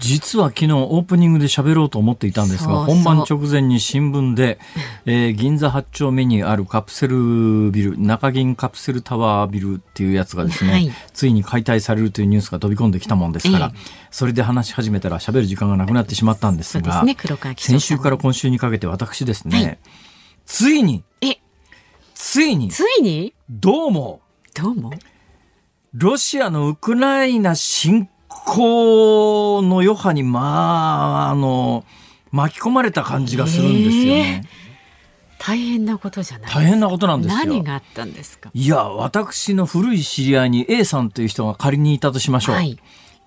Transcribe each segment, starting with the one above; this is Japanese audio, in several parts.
実は昨日オープニングで喋ろうと思っていたんですが本番直前に新聞で、えー、銀座8丁目にあるカプセルビル中銀カプセルタワービルっていうやつがですね、はい、ついに解体されるというニュースが飛び込んできたもんですから、ええ、それで話し始めたら喋る時間がなくなってしまったんですが、ね、先週から今週にかけて私ですね、はい、ついについについに？どうも。どうも。ロシアのウクライナ侵行の余波に、まあ、あの、巻き込まれた感じがするんですよね。えー大変なことじゃない大変なことなんですよ。何があったんですか？いや、私の古い知り合いに A さんという人が仮にいたとしましょう。はい、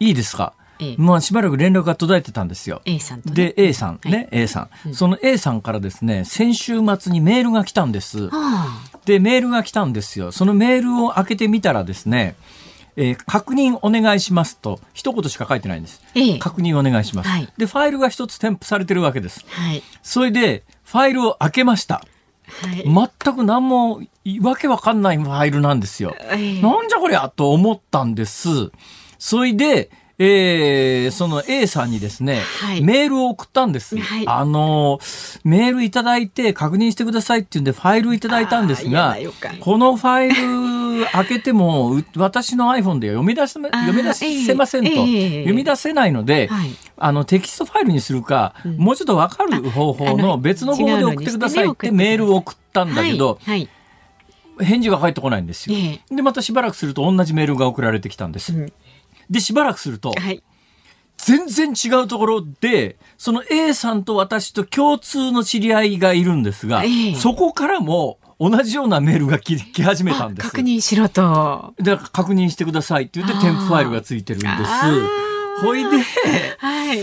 いいですか？まあしばらく連絡が途絶えてたんですよ。A さん、ね、で、A さんね、はい、A さん、うん、その A さんからですね、先週末にメールが来たんです。はあ、で、メールが来たんですよ。そのメールを開けてみたらですね、えー、確認お願いしますと一言しか書いてないんです、ええ、確認お願いします、はい、でファイルが一つ添付されてるわけです、はい、それでファイルを開けました、はい、全く何もわけわかんないファイルなんですよ、え、なんじゃこりゃと思ったんです。それでえー、その A さんにですね、はい、メールを送ったんです。はい、あの、メールいただいて確認してくださいって言うんでファイルいただいたんですが、このファイル開けても私の iPhone で読み出せ読み出せませんと、えー、読み出せないので、はい、あのテキストファイルにするか、うん、もうちょっとわかる方法の別の方法で送ってくださいってメールを送ったんだけど、返事が返ってこないんですよ。で、またしばらくすると同じメールが送られてきたんです。うん。で、しばらくすると、はい、全然違うところで、その A さんと私と共通の知り合いがいるんですが、えー、そこからも同じようなメールが来来始めたんです。確認しろと。で、確認してくださいって言って添付ファイルがついてるんです。ほいで、はい。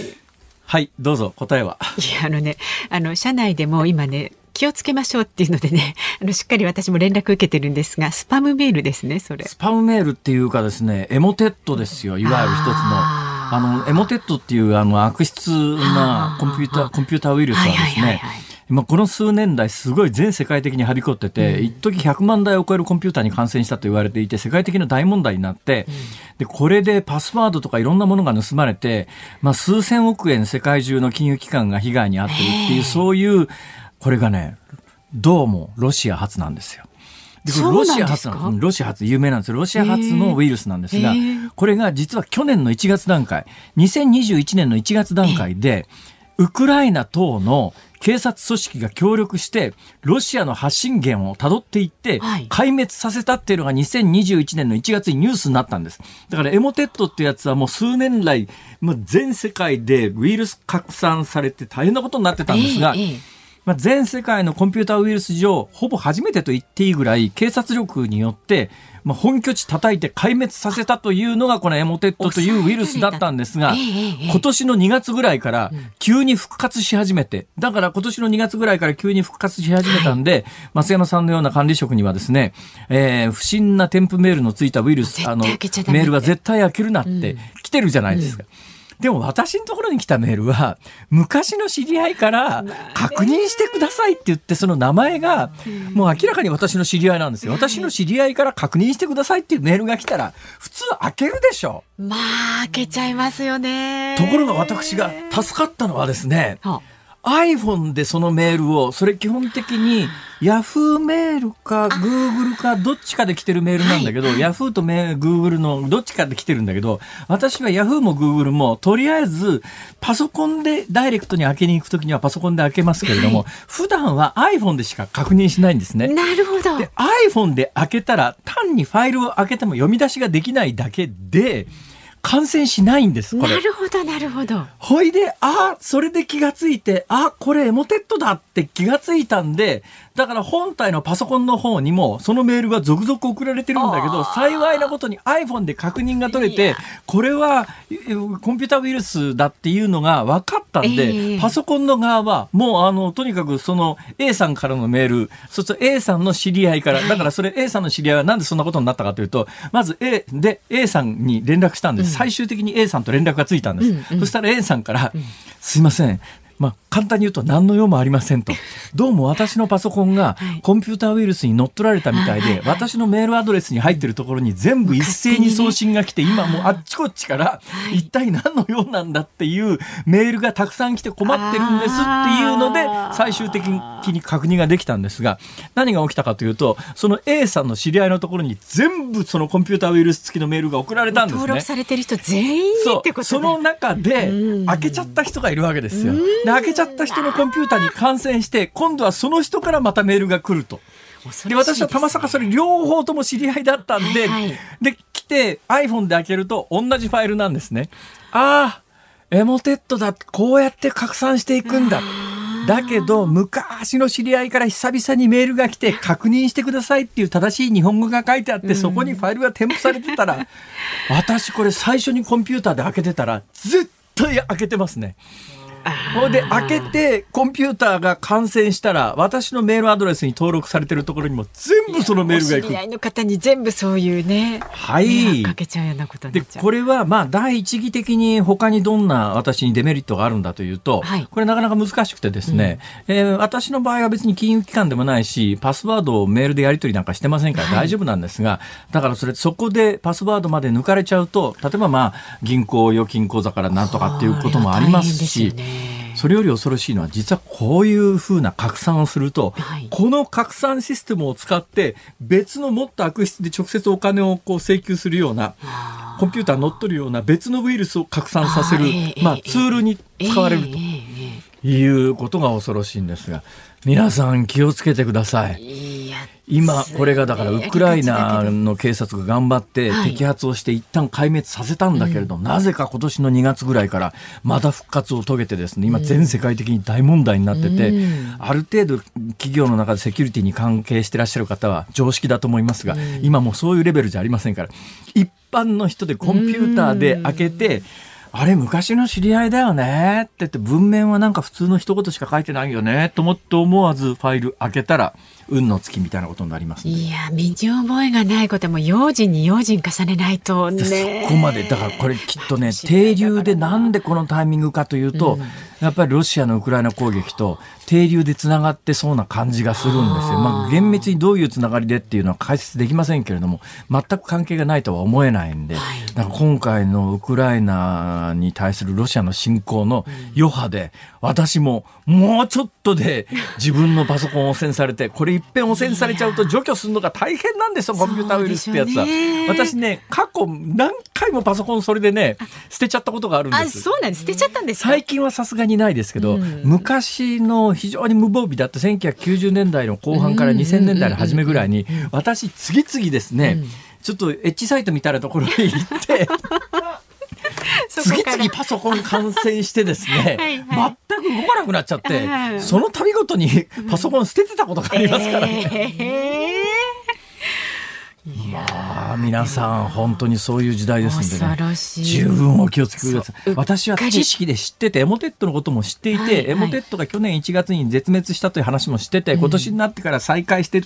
はい、どうぞ答えは。いや、あのね、あの、社内でも今ね、気をつけましょうっていうのでね、あのしっかり私も連絡受けてるんですが、スパムメールですね、それ。スパムメールっていうかですね、エモテットですよ、いわゆる一つの。あの、エモテットっていうあの悪質なコンピューター、コンピューターウイルスはですね、まあ、この数年来すごい全世界的にはびこってて、一時100万台を超えるコンピューターに感染したと言われていて、世界的な大問題になって、で、これでパスワードとかいろんなものが盗まれて、まあ、数千億円世界中の金融機関が被害に遭ってるっていう、そういうこれがね、どうもロシア発なんですよ。でロシア発ロシア発有名なんです。よ。ロシア発のウイルスなんですが、これが実は去年の1月段階、2021年の1月段階で、ウクライナ等の警察組織が協力して、ロシアの発信源をたどっていって、壊滅させたっていうのが2021年の1月にニュースになったんです。だからエモテットってやつはもう数年来、もう全世界でウイルス拡散されて大変なことになってたんですが、えーえーまあ、全世界のコンピューターウイルス上ほぼ初めてと言っていいぐらい警察力によって、まあ、本拠地叩いて壊滅させたというのがこのエモテットというウイルスだったんですが、今年の2月ぐらいから急に復活し始めて、だから今年の2月ぐらいから急に復活し始めたんで、増山さんのような管理職にはですね、えー、不審な添付メールのついたウイルス、あの、メールは絶対開けるなって来てるじゃないですか。うんでも私のところに来たメールは、昔の知り合いから確認してくださいって言って、その名前が、もう明らかに私の知り合いなんですよ。私の知り合いから確認してくださいっていうメールが来たら、普通開けるでしょ。まあ、開けちゃいますよね。ところが私が助かったのはですね、はあ iPhone でそのメールを、それ基本的に Yahoo メールか Google かどっちかで来てるメールなんだけど、はい、Yahoo とメ Google のどっちかで来てるんだけど、私は Yahoo も Google もとりあえずパソコンでダイレクトに開けに行くときにはパソコンで開けますけれども、はい、普段は iPhone でしか確認しないんですね。なるほど。で、iPhone で開けたら単にファイルを開けても読み出しができないだけで、感染しないんです、これ。なるほど、なるほど。ほいで、あ、それで気がついて、あ、これエモテットだって気がついたんで、だから本体のパソコンの方にもそのメールが続々送られてるんだけど幸いなことに iPhone で確認が取れてこれはコンピューターウイルスだっていうのが分かったんで、パソコンの側はもうあのとにかくその A さんからのメールそうすると A さんの知り合いからだからそれ A さんの知り合いはなんでそんなことになったかというとまず A で A さんに連絡したんです、最終的に A さんと連絡がついたんです、そしたら A さんから「すいませんまあ、簡単に言うと何の用もありませんと。どうも私のパソコンがコンピューターウイルスに乗っ取られたみたいで、私のメールアドレスに入ってるところに全部一斉に送信が来て、今もうあっちこっちから一体何の用なんだっていうメールがたくさん来て困ってるんですっていうので、最終的に確認ができたんですが、何が起きたかというと、その A さんの知り合いのところに全部そのコンピューターウイルス付きのメールが送られたんですね。登録されてる人全員ってことその中で開けちゃった人がいるわけですよ。で開けちゃった人のコンピューターに感染して今度はその人からまたメールが来ると。で私はたまさかそれ両方とも知り合いだったんで、はいはい、で来て iPhone で開けると同じファイルなんですね。ああエモテットだこうやって拡散していくんだ。だけど昔の知り合いから久々にメールが来て確認してくださいっていう正しい日本語が書いてあってそこにファイルが添付されてたら 私これ最初にコンピューターで開けてたら絶対開けてますね。ほで開けてコンピューターが感染したら私のメールアドレスに登録されてるところにも全部そのメールがいく。知りの方に全部そういうね。はい。かけちゃうようなことでこれはまあ第一義的に他にどんな私にデメリットがあるんだというと、はい、これなかなか難しくてですね、うん、えー、私の場合は別に金融機関でもないしパスワードをメールでやり取りなんかしてませんから大丈夫なんですが、はい、だからそれそこでパスワードまで抜かれちゃうと例えばまあ銀行預金口座からなんとかっていうこともありますし。それより恐ろしいのは実はこういうふうな拡散をすると、はい、この拡散システムを使って別のもっと悪質で直接お金をこう請求するようなコンピューター乗っ取るような別のウイルスを拡散させる、まあ、ツールに使われるということが恐ろしいんですが。皆さん気をつけてください。今これがだからウクライナの警察が頑張って摘発をして一旦壊滅させたんだけれど、はい、なぜか今年の2月ぐらいからまた復活を遂げてですね今全世界的に大問題になってて、うん、ある程度企業の中でセキュリティに関係してらっしゃる方は常識だと思いますが、うん、今もうそういうレベルじゃありませんから一般の人でコンピューターで開けて、うんあれ昔の知り合いだよねって言って文面はなんか普通の一言しか書いてないよねと思って思わずファイル開けたら運の月みたいなことになりますいや身に覚えがないことも用心に用心重ねないとね。そこまで。だからこれきっとね 停留でなんでこのタイミングかというと、うん。やっぱりロシアのウクライナ攻撃と停留でつながってそうな感じがするんですよ。まあ、厳密にどういうつながりでっていうのは解説できませんけれども、全く関係がないとは思えないんで、だから今回のウクライナに対するロシアの侵攻の余波で、私ももうちょっとで自分のパソコンを汚染されて、これ一遍汚染されちゃうと除去するのが大変なんですよ、コンピューターウイルスってやつは。私ね、過去何回もパソコンそれでね、捨てちゃったことがあるんです。そうなんです。捨てちゃったんです最近はさすがにないですけど、うん、昔の非常に無防備だった1990年代の後半から2000年代の初めぐらいに、私次々ですね、ちょっとエッジサイトみたいなところに行って、次々パソコン感染してですねはい、全く動かなくなっちゃって、その度ごとにパソコン捨ててたことがありますからね。えー。まあ皆さん本当にそういう時代ですので、ね、十分お気をつけください。私は知識で知っててエモテットのことも知っていて、はいはい、エモテットが去年1月に絶滅したという話も知ってて、今年になってから再開して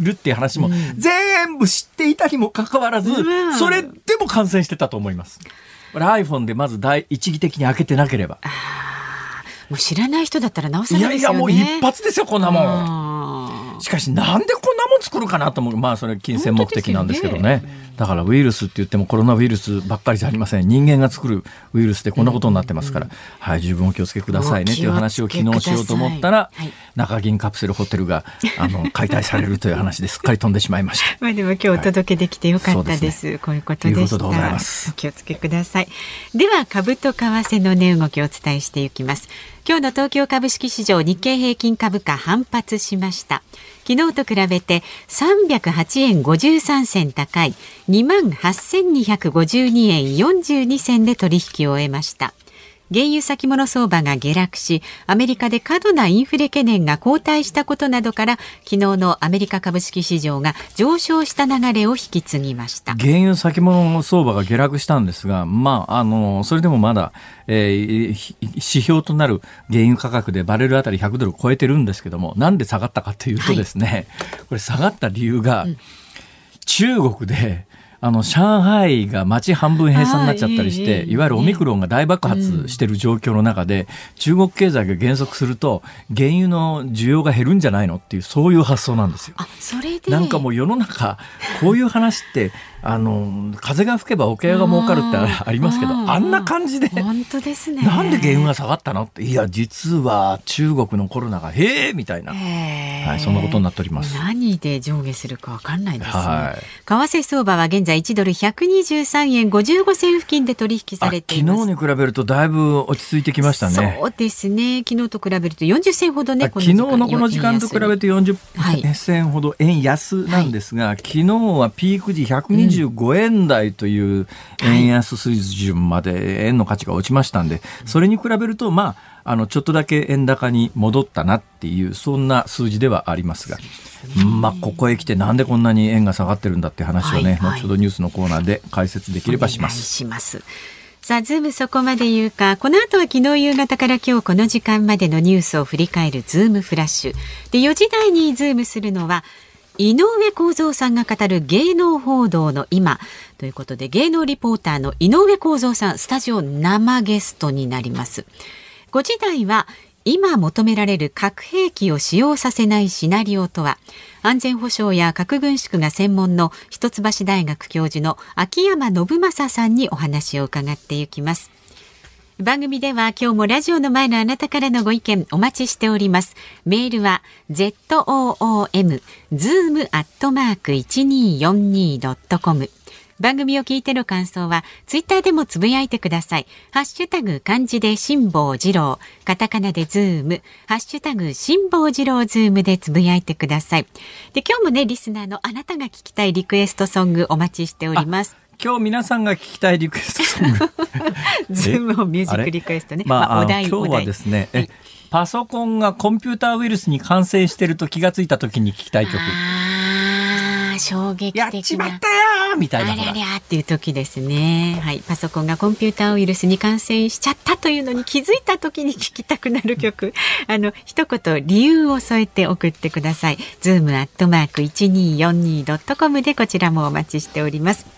るっていう話も全部知っていたにもかかわらず、うん、それでも感染してたと思います。これ iPhone でまず第一義的に開けてなければ。もう知らない人だったらなおさらですよね。いやいやもう一発ですよこんなもん。しかしなんでこんなもん作るかなと思うまあそれ金銭目的なんですけどね。だからウイルスって言ってもコロナウイルスばっかりじゃありません人間が作るウイルスでこんなことになってますから、うん、はい十分お気をつけくださいねという話を昨日しようと思ったら、はい、中銀カプセルホテルがあの解体されるという話ですっかり飛んでしまいました。まあでも今日お届けできてよかったです。はい、うね、こういうことでした。お気をつけください。では株と為替の値動きをお伝えしていきます。今日の東京株式市場日経平均株価反発しました。昨日と比べて308円53銭高い2万8252円42銭で取引を終えました。原油先物相場が下落しアメリカで過度なインフレ懸念が後退したことなどから昨日のアメリカ株式市場が上昇した流れを引き継ぎました。原油先物相場が下落したんですが、まあ、あのそれでもまだ、えー、指標となる原油価格でバレルあたり100ドル超えてるんですけどもなんで下がったかというとですね、はい、これ下がった理由が、うん、中国であの上海が街半分閉鎖になっちゃったりして、いわゆるオミクロンが大爆発している状況の中で、中国経済が減速すると、原油の需要が減るんじゃないのっていう、そういう発想なんですよ。なんかもう世の中、こういう話って、あの風が吹けば桶屋が儲かるってありますけどあんな感じで。本当ですね。なんで原油が下がったのっていや実は中国のコロナがへえみたいな、はい、そんなことになっております。何で上下するかわかんないですね、はい、為替相場は現在1ドル123円55銭付近で取引されています。昨日に比べるとだいぶ落ち着いてきましたね。そうですね。昨日と比べると40銭ほどね昨日のこの時間と比べて40銭ほど円安なんですが、はい、昨日はピーク時120 25円台という円安水準まで円の価値が落ちましたんで、それに比べると、まあ、あの、ちょっとだけ円高に戻ったなっていう、そんな数字ではありますが、まあ、ここへ来てなんでこんなに円が下がってるんだって話をね、はいはい、後ほどニュースのコーナーで解説できればします。します。さあ、ズームそこまで言うか、この後は昨日夕方から今日この時間までのニュースを振り返るズームフラッシュ。で、4時台にズームするのは、井上公造さんが語る芸能報道の今ということで芸能リポーターの井上公造さんスタジオ生ゲストになります。5時台は今求められる核兵器を使用させないシナリオとは安全保障や核軍縮が専門の一橋大学教授の秋山信将さんにお話を伺っていきます。番組では今日もラジオの前のあなたからのご意見お待ちしております。メールは zoom zoom アットマーク 1242.com 番組を聞いての感想はツイッターでもつぶやいてください。ハッシュタグ漢字で辛坊治郎、カタカナでズーム、ハッシュタグ辛坊治郎ズームでつぶやいてください。で今日もねリスナーのあなたが聞きたいリクエストソングお待ちしております。今日皆さんが聞きたいリクエストソング。ズームオンミュージックリクエストね。まあ、まあ、お題今日はですね、え、パソコンがコンピューターウイルスに感染してると気がついた時に聞きたい曲。衝撃的な。やっちまったよみたいな。ありゃりゃっていう時ですね。はい。パソコンがコンピューターウイルスに感染しちゃったというのに気づいた時に聞きたくなる曲。あの、一言理由を添えて送ってください。ズームアットマーク 1242.com でこちらもお待ちしております。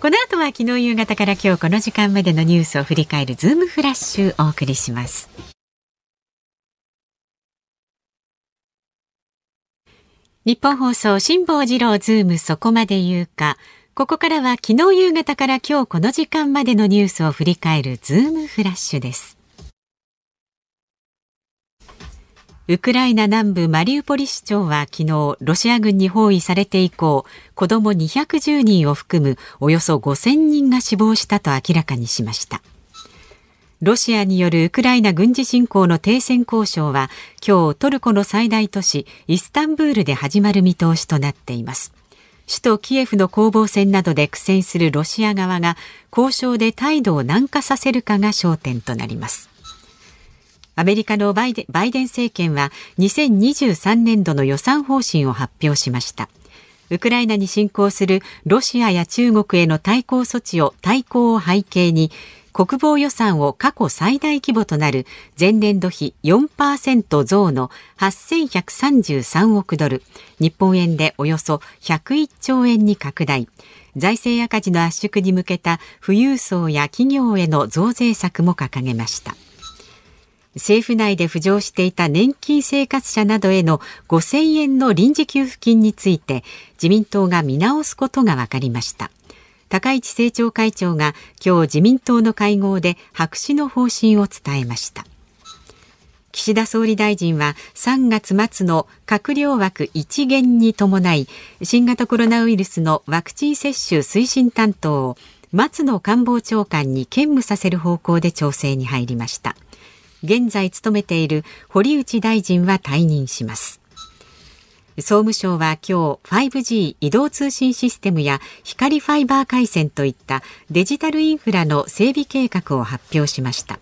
この後は昨日夕方から今日この時間までのニュースを振り返るズームフラッシュお送りします。ニッポン放送辛坊治郎ズームそこまで言うか。ここからは昨日夕方から今日この時間までのニュースを振り返るズームフラッシュです。ウクライナ南部マリウポリ市長は昨日ロシア軍に包囲されて以降子ども210人を含むおよそ5000人が死亡したと明らかにしました。ロシアによるウクライナ軍事侵攻の停戦交渉は今日トルコの最大都市イスタンブールで始まる見通しとなっています。首都キエフの攻防戦などで苦戦するロシア側が交渉で態度を軟化させるかが焦点となります。アメリカのバイデン政権は2023年度の予算方針を発表しました。ウクライナに侵攻するロシアや中国への対抗措置を対抗を背景に国防予算を過去最大規模となる前年度比4%増の8133億ドル。日本円でおよそ101兆円に拡大。財政赤字の圧縮に向けた富裕層や企業への増税策も掲げました。政府内で浮上していた年金生活者などへの5000円の臨時給付金について自民党が見直すことが分かりました。高市政調会長が今日自民党の会合で白紙の方針を伝えました。岸田総理大臣は3月末の閣僚枠一元に伴い新型コロナウイルスのワクチン接種推進担当を松野官房長官に兼務させる方向で調整に入りました。現在務めている堀内大臣は退任します。総務省は今日 5G 移動通信システムや光ファイバー回線といったデジタルインフラの整備計画を発表しました。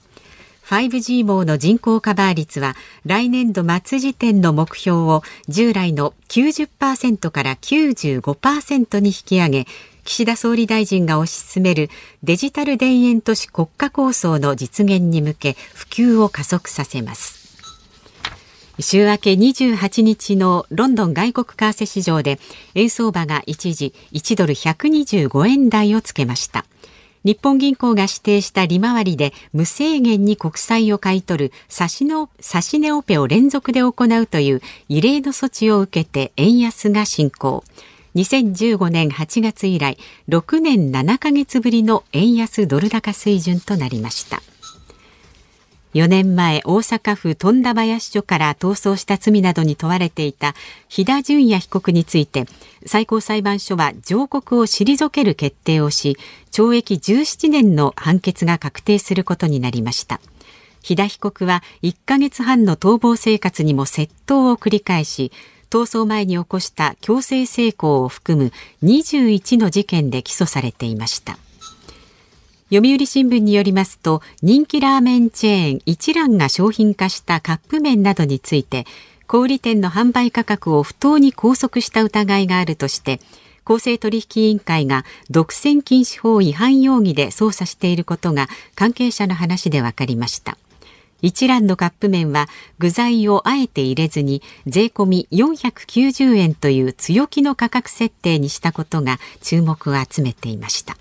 5G 網の人口カバー率は来年度末時点の目標を従来の90%から95%に引き上げ岸田総理大臣が推し進めるデジタル田園都市国家構想の実現に向け普及を加速させます。週明け28日のロンドン外国為替市場で円相場が一時1ドル125円台をつけました。日本銀行が指定した利回りで無制限に国債を買い取る差しの差し値オペを連続で行うという異例の措置を受けて円安が進行。2015年8月以来6年7ヶ月ぶりの円安ドル高水準となりました。4年前大阪府富田林署から逃走した罪などに問われていた飛田淳也被告について最高裁判所は上告を退ける決定をし懲役17年の判決が確定することになりました。飛田被告は1ヶ月半の逃亡生活にも窃盗を繰り返し逃走前に起こした強制性交を含む21の事件で起訴されていました。読売新聞によりますと人気ラーメンチェーン一蘭が商品化したカップ麺などについて小売店の販売価格を不当に拘束した疑いがあるとして公正取引委員会が独占禁止法違反容疑で捜査していることが関係者の話で分かりました。一蘭のカップ麺は具材をあえて入れずに税込み490円という強気の価格設定にしたことが注目を集めていました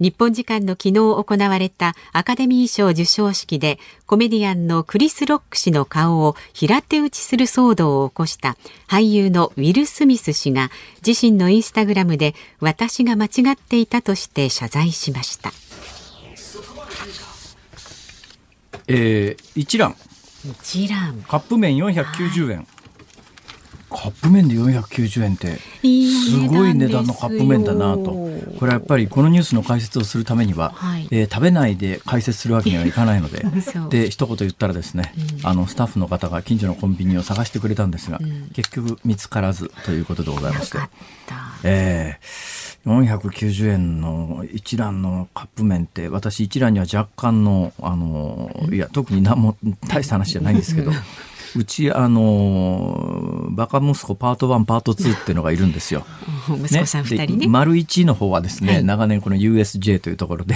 日本時間の昨日行われたアカデミー賞授賞式でコメディアンのクリス・ロック氏の顔を平手打ちする騒動を起こした俳優のウィル・スミス氏が自身のインスタグラムで私が間違っていたとして謝罪しました。えー、一蘭。一蘭。カップ麺490円、はいカップ麺で490円ってすごい値段のカップ麺だなと。これはやっぱりこのニュースの解説をするためには、はい、えー、食べないで解説するわけにはいかないので で一言言ったらですね、うん、あのスタッフの方が近所のコンビニを探してくれたんですが、うん、結局見つからずということでございまして。えー、490円の一蘭のカップ麺って私一蘭には若干のあのいや特に何も大した話じゃないんですけど うちあのバカ息子パート1パート2っていうのがいるんですよ。息子さん2人ね。丸1の方はですね、はい、長年この USJ というところで、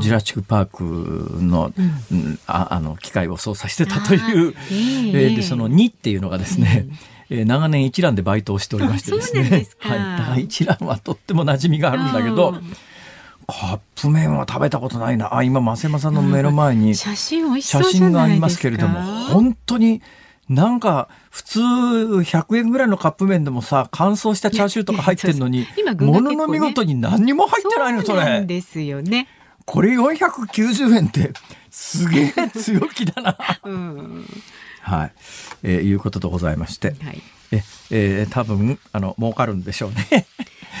ジュラシック・パークの,、うん、ああの機械を操作してたという、えー、でその2っていうのがですね、うん、えー、長年一蘭でバイトをしておりましてですね。はい、一蘭はとっても馴染みがあるんだけど。カップ麺は食べたことないなあ今増山さんの目の前に写真がありますけれども本当になんか普通100円ぐらいのカップ麺でもさ乾燥したチャーシューとか入ってるのにものの見事に何にも入ってないのそれ。ですよね。これ490円ってすげえ強気だな。うん、はい、えー、いうことでございまして、はい、ええー、多分あの儲かるんでしょうね。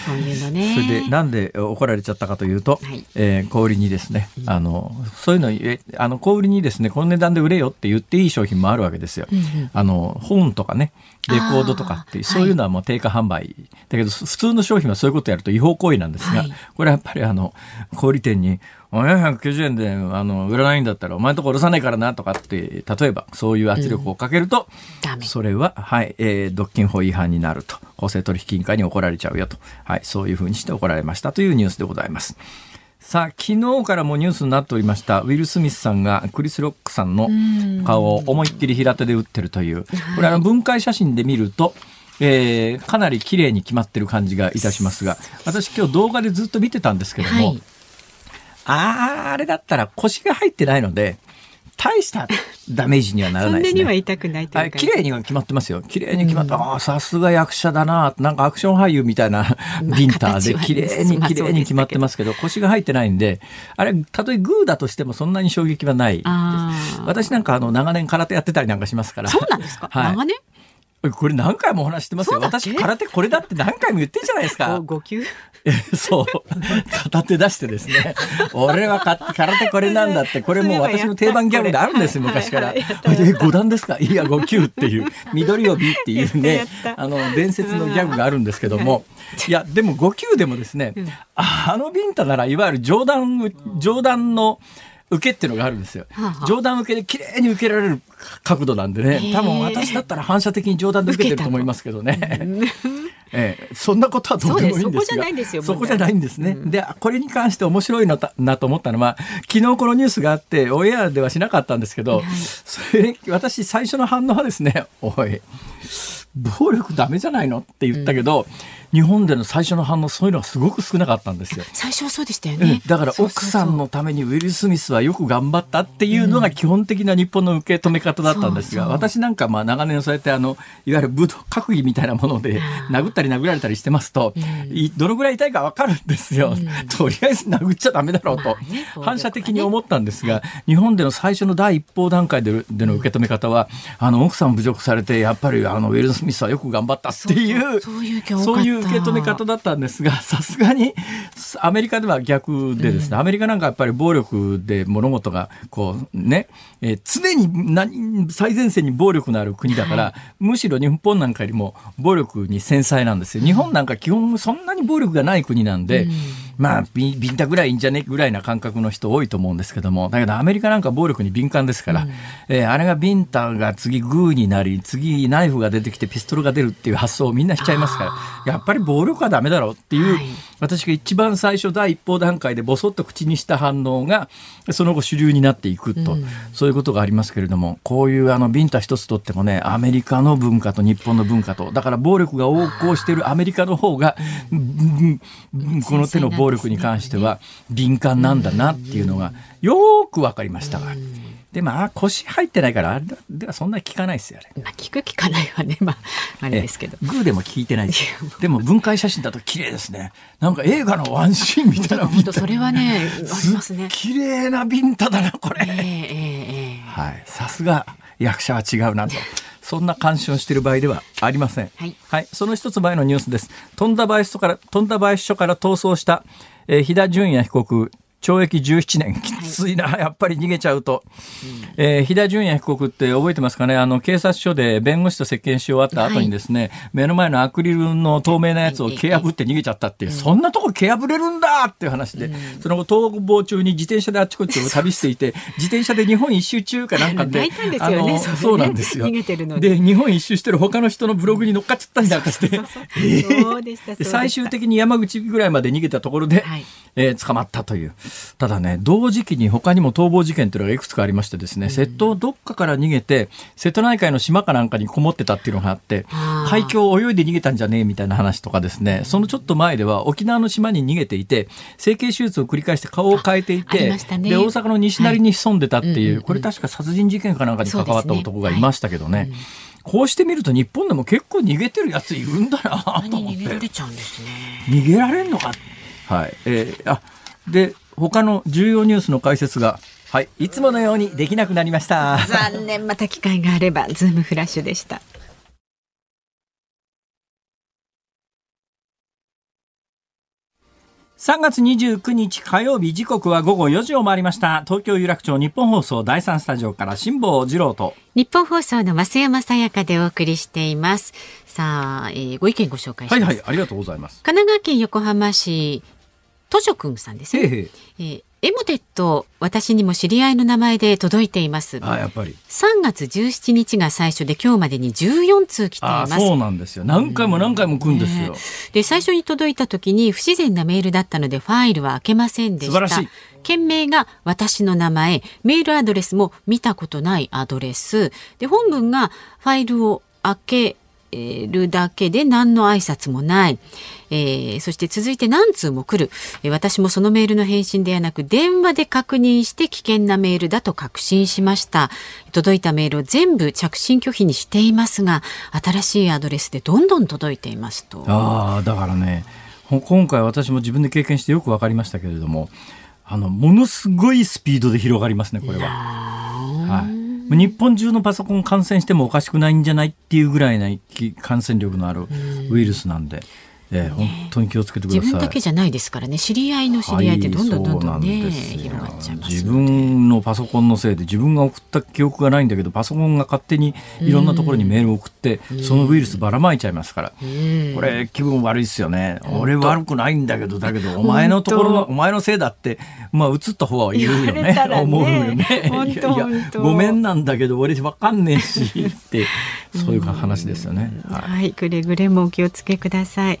そういうのね。それでなんで怒られちゃったかというと、はい、えー、小売にですね、あのそういうのえあの小売にですねこの値段で売れよって言っていい商品もあるわけですよ。うんうん、あの本とかねレコードとかってい。うそういうのはもう定価販売、だけど普通の商品はそういうことやると違法行為なんですが、はい、これはやっぱりあの小売店に490円であの売らないんだったらお前のところ下ろさないからなとかって例えばそういう圧力をかけると、うん、それは、はいえー、独禁法違反になると。公正取引委員会に怒られちゃうよと、はい、そういうふうにして怒られましたというニュースでございます。さあ昨日からもニュースになっておりましたウィル・スミスさんがクリス・ロックさんの顔を思いっきり平手で打ってるという。これあの分解写真で見ると、えー、かなり綺麗に決まってる感じがいたしますが私今日動画でずっと見てたんですけども、はい、ああれだったら腰が入ってないので大したダメージにはならないですね。そんなには痛くないというか。綺麗には決まってますよ。綺麗に決まった。うん、ああ、さすが役者だな。なんかアクション俳優みたいな ビンターで綺麗に綺麗に決まってますけど、腰が入ってないんで、あれ、たとえグーだとしてもそんなに衝撃はないです。私なんかあの長年空手やってたりなんかしますから。そうなんですか、はい、長年？これ何回もお話してますよ。私、空手これだって何回も言ってんじゃないですか。5級 そう。片手出してですね。俺は空手これなんだって、これもう私の定番ギャグであるんですよ、昔から。え、5段ですか？いや、5級っていう、緑帯っていうね、あの、伝説のギャグがあるんですけども、いや、でも5級でもですね、あのビンタなら、いわゆる冗談、冗談の、受けっていうのがあるんですよ。上段受けで綺麗に受けられる角度なんでね、多分私だったら反射的に上段で受けてると思いますけどね。ええ、そんなことはどうでもいいんですが。そこじゃないんですよそこじゃないんですね、うん、でこれに関して面白いのなと思ったのは昨日このニュースがあってオンエアではしなかったんですけど、はい、それ私最初の反応はですねおい暴力ダメじゃないの？って言ったけど、うん日本での最初の反応そういうのはすごく少なかったんですよ。最初はそうでしたよね。だから奥さんのためにウィル・スミスはよく頑張ったっていうのが基本的な日本の受け止め方だったんですが、うん、私なんかまあ長年そうやってあのいわゆる武道閣議みたいなもので殴ったり殴られたりしてますと、うん、どのぐらい痛いかわかるんですよ、うん、とりあえず殴っちゃダメだろうと、反射的に思ったんですが、日本での最初の第一報段階での受け止め方は、あの奥さん侮辱されてやっぱりあのウィル・スミスはよく頑張ったっていうそういう受け止め方だったんですが、さすがにアメリカでは逆でですね、うん、アメリカなんかやっぱり暴力で物事がこうね、えー、常に何最前線に暴力のある国だから、はい、むしろ日本なんかよりも暴力に繊細なんですよ。日本なんか基本そんなに暴力がない国なんで、うんまあ、ビンタぐらいいいんじゃね？ぐらいな感覚の人多いと思うんですけども、だけどアメリカなんか暴力に敏感ですから、うん、えー、あれがビンタが次グーになり、次ナイフが出てきてピストルが出るっていう発想をみんなしちゃいますから、やっぱり暴力はダメだろうっていう、はい、私が一番最初第一報段階でぼそっと口にした反応が、その後主流になっていくと、うん、そういうことがありますけれども、こういうあのビンタ一つとってもね、アメリカの文化と日本の文化と、だから暴力が横行しているアメリカの方が、この手の暴力に関しては、は敏感なんだなっていうのがよく分かりましたが。でまあ腰入ってないからあれではそんなに効かないですよね。まあ聞く聞かないはねまああれですけど。グーでも効いてないですでも分解写真だと綺麗ですね。なんか映画のワンシーンみたいな本当それはねありますね。綺麗なビンタだなこれ。えー、えー、はい。さすが役者は違うなと。そんな干渉している場合ではありません。はい、はい、その一つ前のニュースです。富田林署から富田林署から逃走したえー、飛田淳也被告懲役17年、きついな、はい、やっぱり逃げちゃうと。うん、えー、飛田淳也被告って覚えてますかね？あの、警察署で弁護士と接見し終わった後にですね、はい、目の前のアクリルの透明なやつを蹴破って逃げちゃったっていう、そんなとこ蹴破れるんだっていう話で、うん、その後逃亡中に自転車であっちこっちを 旅していて、自転車で日本一周中かなんかで、あの、そうなんですよ。で、日本一周してる他の人のブログに乗っかっちゃったりなんかして、最終的に山口ぐらいまで逃げたところで、はい、えー、捕まったという。ただね、同時期に他にも逃亡事件というのがいくつかありましてですね、窃盗どっかから逃げて、瀬戸内海の島かなんかにこもってたっていうのがあって、海峡を泳いで逃げたんじゃねえみたいな話とかですね、そのちょっと前では沖縄の島に逃げていて、整形手術を繰り返して顔を変えていて、ね、で、大阪の西成に潜んでたっていう、はい、これ確か殺人事件かなんかに関わった男がいましたけどね。ね。こうしてみると日本でも結構逃げてるやついるんだなと思って。逃げ逃げられんのか。はい。えー、あ、で、他の重要ニュースの解説がはい、いつものようにできなくなりました。残念、また機会があれば、ズームフラッシュでした。3月29日火曜日時刻は午後4時を回りました。東京有楽町日本放送第三スタジオから辛坊治郎と。日本放送の増山さやかでお送りしています。さあ、えー、ご意見ご紹介します。はいはいありがとうございます。神奈川県横浜市図書くんさんですね。へへえーエモテット私にも知り合いの名前で届いています。あやっぱり。3月17日が最初で今日までに14通来ています。そうなんですよ。何回も何回も来るんですよ、ね、で最初に届いた時に不自然なメールだったのでファイルは開けませんでした。件名が私の名前。メールアドレスも見たことないアドレス。で本文がファイルを開けるだけで何の挨拶もない。えー、そして続いて何通も来る、えー、私もそのメールの返信ではなく電話で確認して危険なメールだと確信しました。届いたメールを全部着信拒否にしていますが新しいアドレスでどんどん届いていますと。ああだからね今回私も自分で経験してよく分かりましたけれどもあのものすごいスピードで広がりますねこれは。はい日本中のパソコン感染してもおかしくないんじゃないっていうぐらいな感染力のあるウイルスなんで。えー、本当に気をつけてください。自分だけじゃないですからね。知り合いの知り合いってどんどんどんどんね、はい、広がっちゃいます自分のパソコンのせいで自分が送った記憶がないんだけど、パソコンが勝手にいろんなところにメールを送って、そのウイルスばらまいちゃいますから。これ気分悪いですよね。俺悪くないんだけど、だけどお前のところのお前のせいだって、まあ移った方は言うよね。ね思うよね。いやいやごめんなんだけど俺わかんねえしってそういう話ですよね。はい、はい、くれぐれもお気をつけください。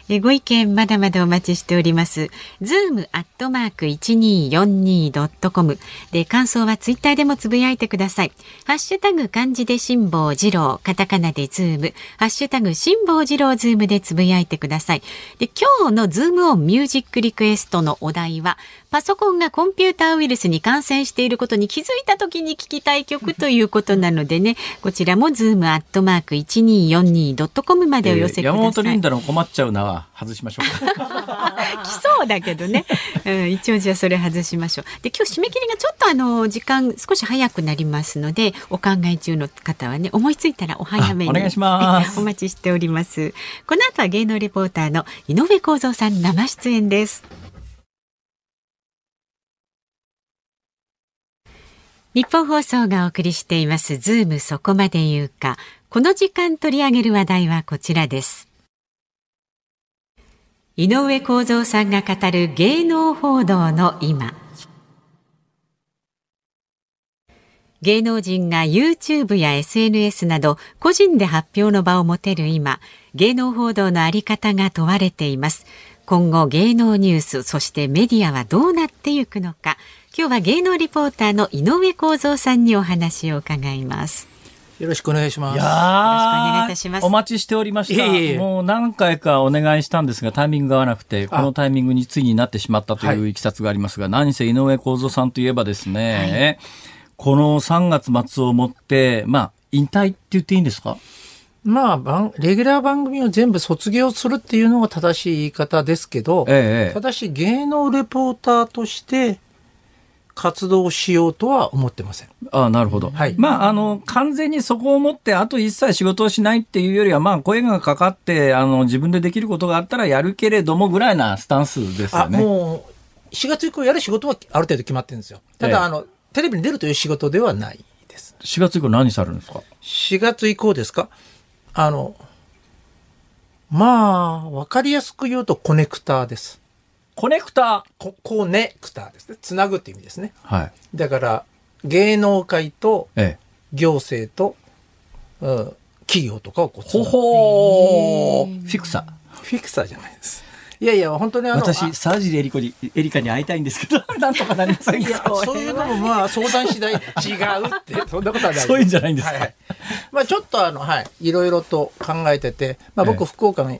えご意見まだまだお待ちしております。ズームアットマーク一二四二ドットコムで感想はツイッターでもつぶやいてください。ハッシュタグ漢字で辛坊治郎、カタカナでズーム、ハッシュタグ辛坊治郎ズームでつぶやいてください。で今日のズームオンミュージックリクエストのお題はパソコンがコンピューターウイルスに感染していることに気づいた時に聞きたい曲ということなのでね、こちらもズームアットマーク一二四二ドットコムまでお寄せください。えー、山本リンダの困っちゃうな外しましょうか。来そうだけどね、うん、一応じゃあそれ外しましょう。で今日締め切りがちょっとあの時間少し早くなりますので、お考え中の方はね思いついたらお早めにお願いします。お待ちしております。この後は芸能レポーターの井上光三さん生出演です。日本放送がお送りしていますズームそこまで言うかこの時間取り上げる話題はこちらです井上公造さんが語る芸能報道の今。芸能人が YouTube や SNS など個人で発表の場を持てる今芸能報道のあり方が問われています。今後芸能ニュースそしてメディアはどうなっていくのか。今日は芸能リポーターの井上光三さんにお話を伺います。よろしくお願いします。よろしくお願いいたします。お待ちしておりました。いいもう何回かお願いしたんですが、タイミングが合わなくて、このタイミングについになってしまったといういきさつがありますが、はい、何せ井上公造さんといえばですね、はい、この3月末をもって、まあ、引退って言っていいんですか？まあ、レギュラー番組を全部卒業するっていうのが正しい言い方ですけど、ええ、ただし芸能レポーターとして活動しようとは思ってません。ああ、なるほど。はい。まあ、あの、完全にそこをもって、あと一切仕事をしないっていうよりは、まあ、声がかかって、あの、自分でできることがあったらやるけれども、ぐらいなスタンスですよね。もう、4月以降やる仕事はある程度決まってるんですよ。ただ、ええ、あの、テレビに出るという仕事ではないです。4月以降何されるんですか ?4 月以降ですか？あの、まあ、わかりやすく言うとコネクターです。コネクター。コネクターですね。つなぐって意味ですね。はい。だから、芸能界と、行政と、うん、企業とかをこうほほー。フィクサー。フィクサーじゃないです。いやいや、本当にあの。私、沢尻エリコに、エリカに会いたいんですけど、なんとかなりませんか？そういうのもまあ相談次第違うって、そんなことはない。そういうんじゃないんですか。はいはい、まあちょっとあの、はい、いろいろと考えてて、まあ僕、福岡の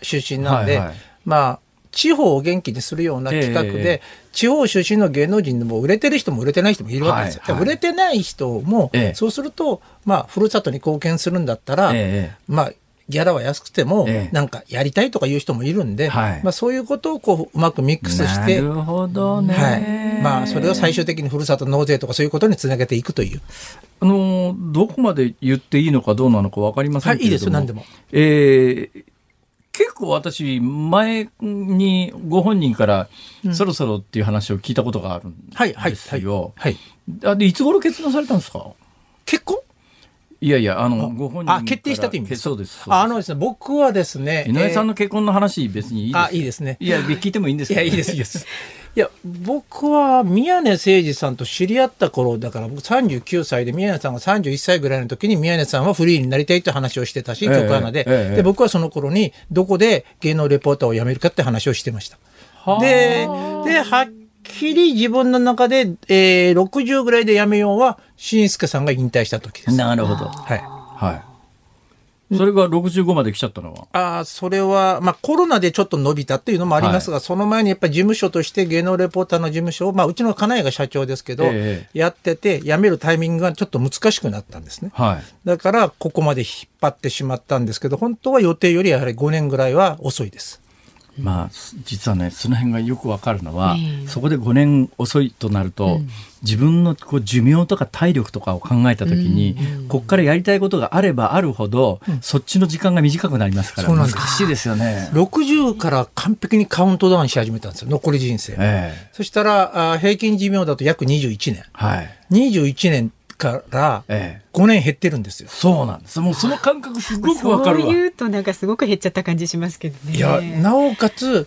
出身なんで、はいはい、まあ、地方を元気にするような企画で、えー、地方出身の芸能人でも売れてる人も売れてない人もいるわけですよ。はいはい、売れてない人も、えー、そうすると、まあ、ふるさとに貢献するんだったら、えー、まあ、ギャラは安くても、なんかやりたいとかいう人もいるんで、はい、まあそういうことをこううまくミックスして、なるほどね。はい。まあそれを最終的にふるさと納税とかそういうことにつなげていくという。あの、どこまで言っていいのかどうなのかわかりませんけれども。はい、いいですよ、何でも。えー、結構私、前にご本人から、そろそろっていう話を聞いたことがあるんですよ。はい。はい、で、いつ頃決断されたんですか？結婚？いやいや、あの、ご本人あ、決定したという意味ですそうです。あのですね、僕はですね。井上さんの結婚の話、別にいいです。あ、いいですね。いや、聞いてもいいんですか、いや、いいです、いいです。いや、僕は宮根誠司さんと知り合った頃、だから僕39歳で宮根さんが31歳ぐらいの時に宮根さんはフリーになりたいって話をしてたし、局アナで、えええ、で、僕はその頃にどこで芸能レポーターを辞めるかって話をしてました。で、で、はっきり自分の中で、えー、60ぐらいで辞めようは、新助さんが引退した時です。なるほど。はい。はい。それが65まで来ちゃったのはああ、それは、まあコロナでちょっと伸びたっていうのもありますが、はい、その前にやっぱり事務所として芸能レポーターの事務所を、まあうちの金谷が社長ですけど、えー、やってて、辞めるタイミングがちょっと難しくなったんですね。はい。だからここまで引っ張ってしまったんですけど、本当は予定よりやはり5年ぐらいは遅いです。まあ、実はね、その辺がよくわかるのは、そこで5年遅いとなると、自分のこう寿命とか体力とかを考えたときに、ここからやりたいことがあればあるほど、そっちの時間が短くなりますから、難しいですよね。60から完璧にカウントダウンし始めたんですよ、残り人生。えー、そしたらあ、平均寿命だと約21年。はい、21年から5年減ってるんですよ。そうなんです。もうその感覚すごくわかるわ。そうとなんかすごく減っちゃった感じしますけどね。いや、なおかつ、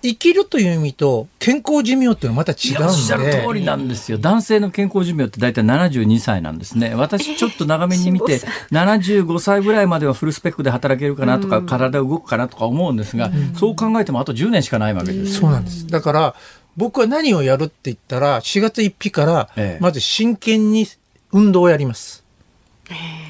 生きるという意味と健康寿命っていうのはまた違うんで。おっしゃる通りなんですよ。男性の健康寿命って大体72歳なんですね。私ちょっと長めに見て、75歳ぐらいまではフルスペックで働けるかなとか、体動くかなとか思うんですが、そう考えてもあと10年しかないわけです。そうなんです。だから、僕は何をやるって言ったら、4月1日から、まず真剣に運動をやります。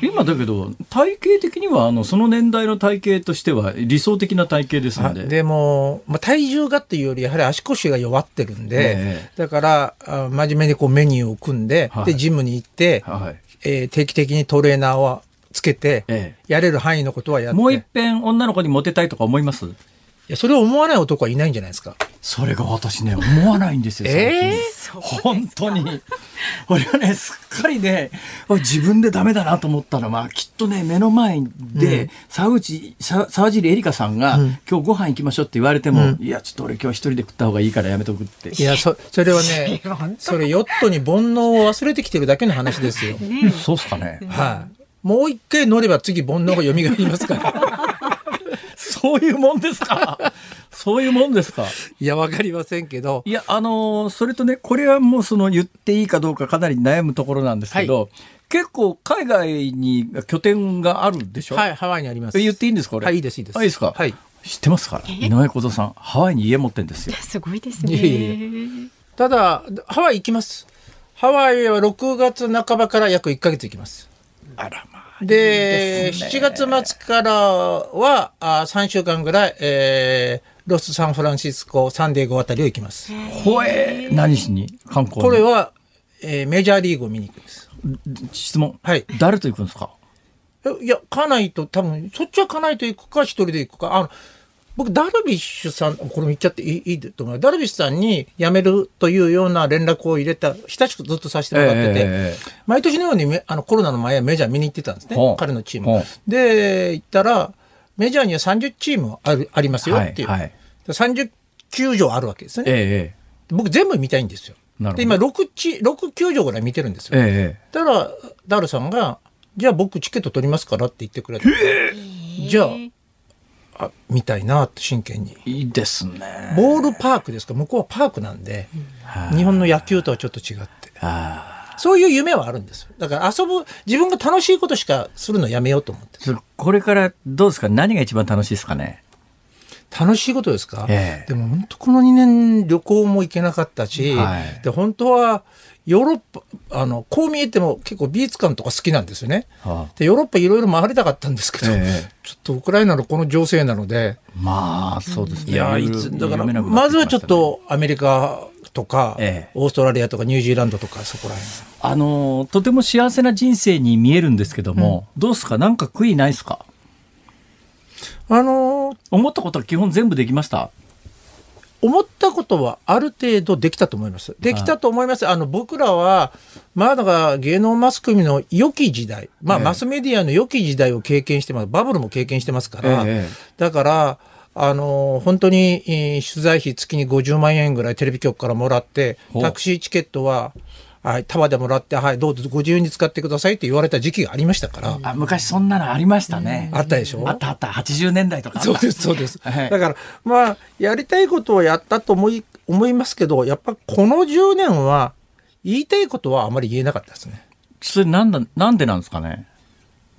今だけど体型的にはあのその年代の体型としては理想的な体型ですので。でも、まあ、体重がっていうよりやはり足腰が弱ってるんで、えー、だからあ真面目にこうメニューを組んではい、でジムに行って、はい、えー、定期的にトレーナーをつけて、えー、やれる範囲のことはやって。もう一遍女の子にモテたいとか思います？いやそれを思わない男はいないんじゃないですかそれが私ね、思わないんですよ。えー、本当に。俺はね、すっかりね、自分でダメだなと思ったのは、きっとね、目の前で、うん、沢口、沢尻エリカさんが、うん、今日ご飯行きましょうって言われても、うん、いや、ちょっと俺今日一人で食った方がいいからやめとくって。いや、そ、それはね、それヨットに煩悩を忘れてきてるだけの話ですよ。そうっすかね。はい、もう一回乗れば次煩悩が蘇りますから。そういうもんですか？そういうもんですか？いや、わかりませんけど。いや、あのー、それとね、これはもうその言っていいかどうかかなり悩むところなんですけど、はい、結構海外に拠点があるでしょ？はい、ハワイにあります。言っていいんですかこれ？はい、いいです、いいです。はい、いいですか？はい。知ってますから井上小僧さん、ハワイに家持ってんですよ。すごいですね。ただ、ハワイ行きます。ハワイは6月半ばから約1か月行きます。あらまで、ね、7月末からはあ3週間ぐらい、えー、ロス・サンフランシスコ、サンディエゴあたりを行きます。ほえ何しに？観光これは、えー、メジャーリーグを見に行くんです。質問。はい。誰と行くんですか？いや、家内と多分、そっちは家内と行くか、一人で行くか。あの、僕、ダルビッシュさん、これも言っちゃっていいと思う。ダルビッシュさんに辞めるというような連絡を入れた、親しくずっとさせてもらってて、えー、毎年のようにあのコロナの前はメジャー見に行ってたんですね、彼のチーム。で、行ったら、メジャーには30チームあるありますよっていう。はいはい、30球場あるわけですね。えー、僕、全部見たいんですよ。で、今6チ、6球場ぐらい見てるんですよ。えー、だから、ダルさんが、じゃあ僕チケット取りますからって言ってくれて。じゃあ、あみたいなって真剣に。いいですね。ボールパークですか？向こうはパークなんで、うん、日本の野球とはちょっと違って。そういう夢はあるんですだから遊ぶ自分が楽しいことしかするのやめようと思って。これからどうですか？何が一番楽しいですかね？楽しいことですか、えー、でも本当この2年旅行も行けなかったし、はい、で本当はヨーロッパ、あの、こう見えても結構美術館とか好きなんですよね。はあ、で、ヨーロッパいろいろ回りたかったんですけど、ええ、ちょっとウクライナのこの情勢なので。まあ、そうですね。いや、いつ、だから、まずはちょっとアメリカとか、ええ、オーストラリアとかニュージーランドとか、そこら辺。あの、とても幸せな人生に見えるんですけども、うん、どうですか？なんか悔いないですか？あのー、思ったことは基本全部できました？思ったことはある程度できたと思います。できたと思います。あの、僕らは、まだ芸能マスコミの良き時代、まあ、マスメディアの良き時代を経験してます。バブルも経験してますから、ええ、だから、あの、本当に、取材費月に50万円ぐらいテレビ局からもらって、タクシーチケットは、はい、束でもらって、はい、どうぞご自由に使ってくださいって言われた時期がありましたから。あ昔そんなのありましたね。あったでしょ？あったあった。80年代とかそうです、そうです。はい、だから、まあ、やりたいことをやったと思い、思いますけど、やっぱこの10年は、言いたいことはあまり言えなかったですね。それなんだ、なんでなんですかね？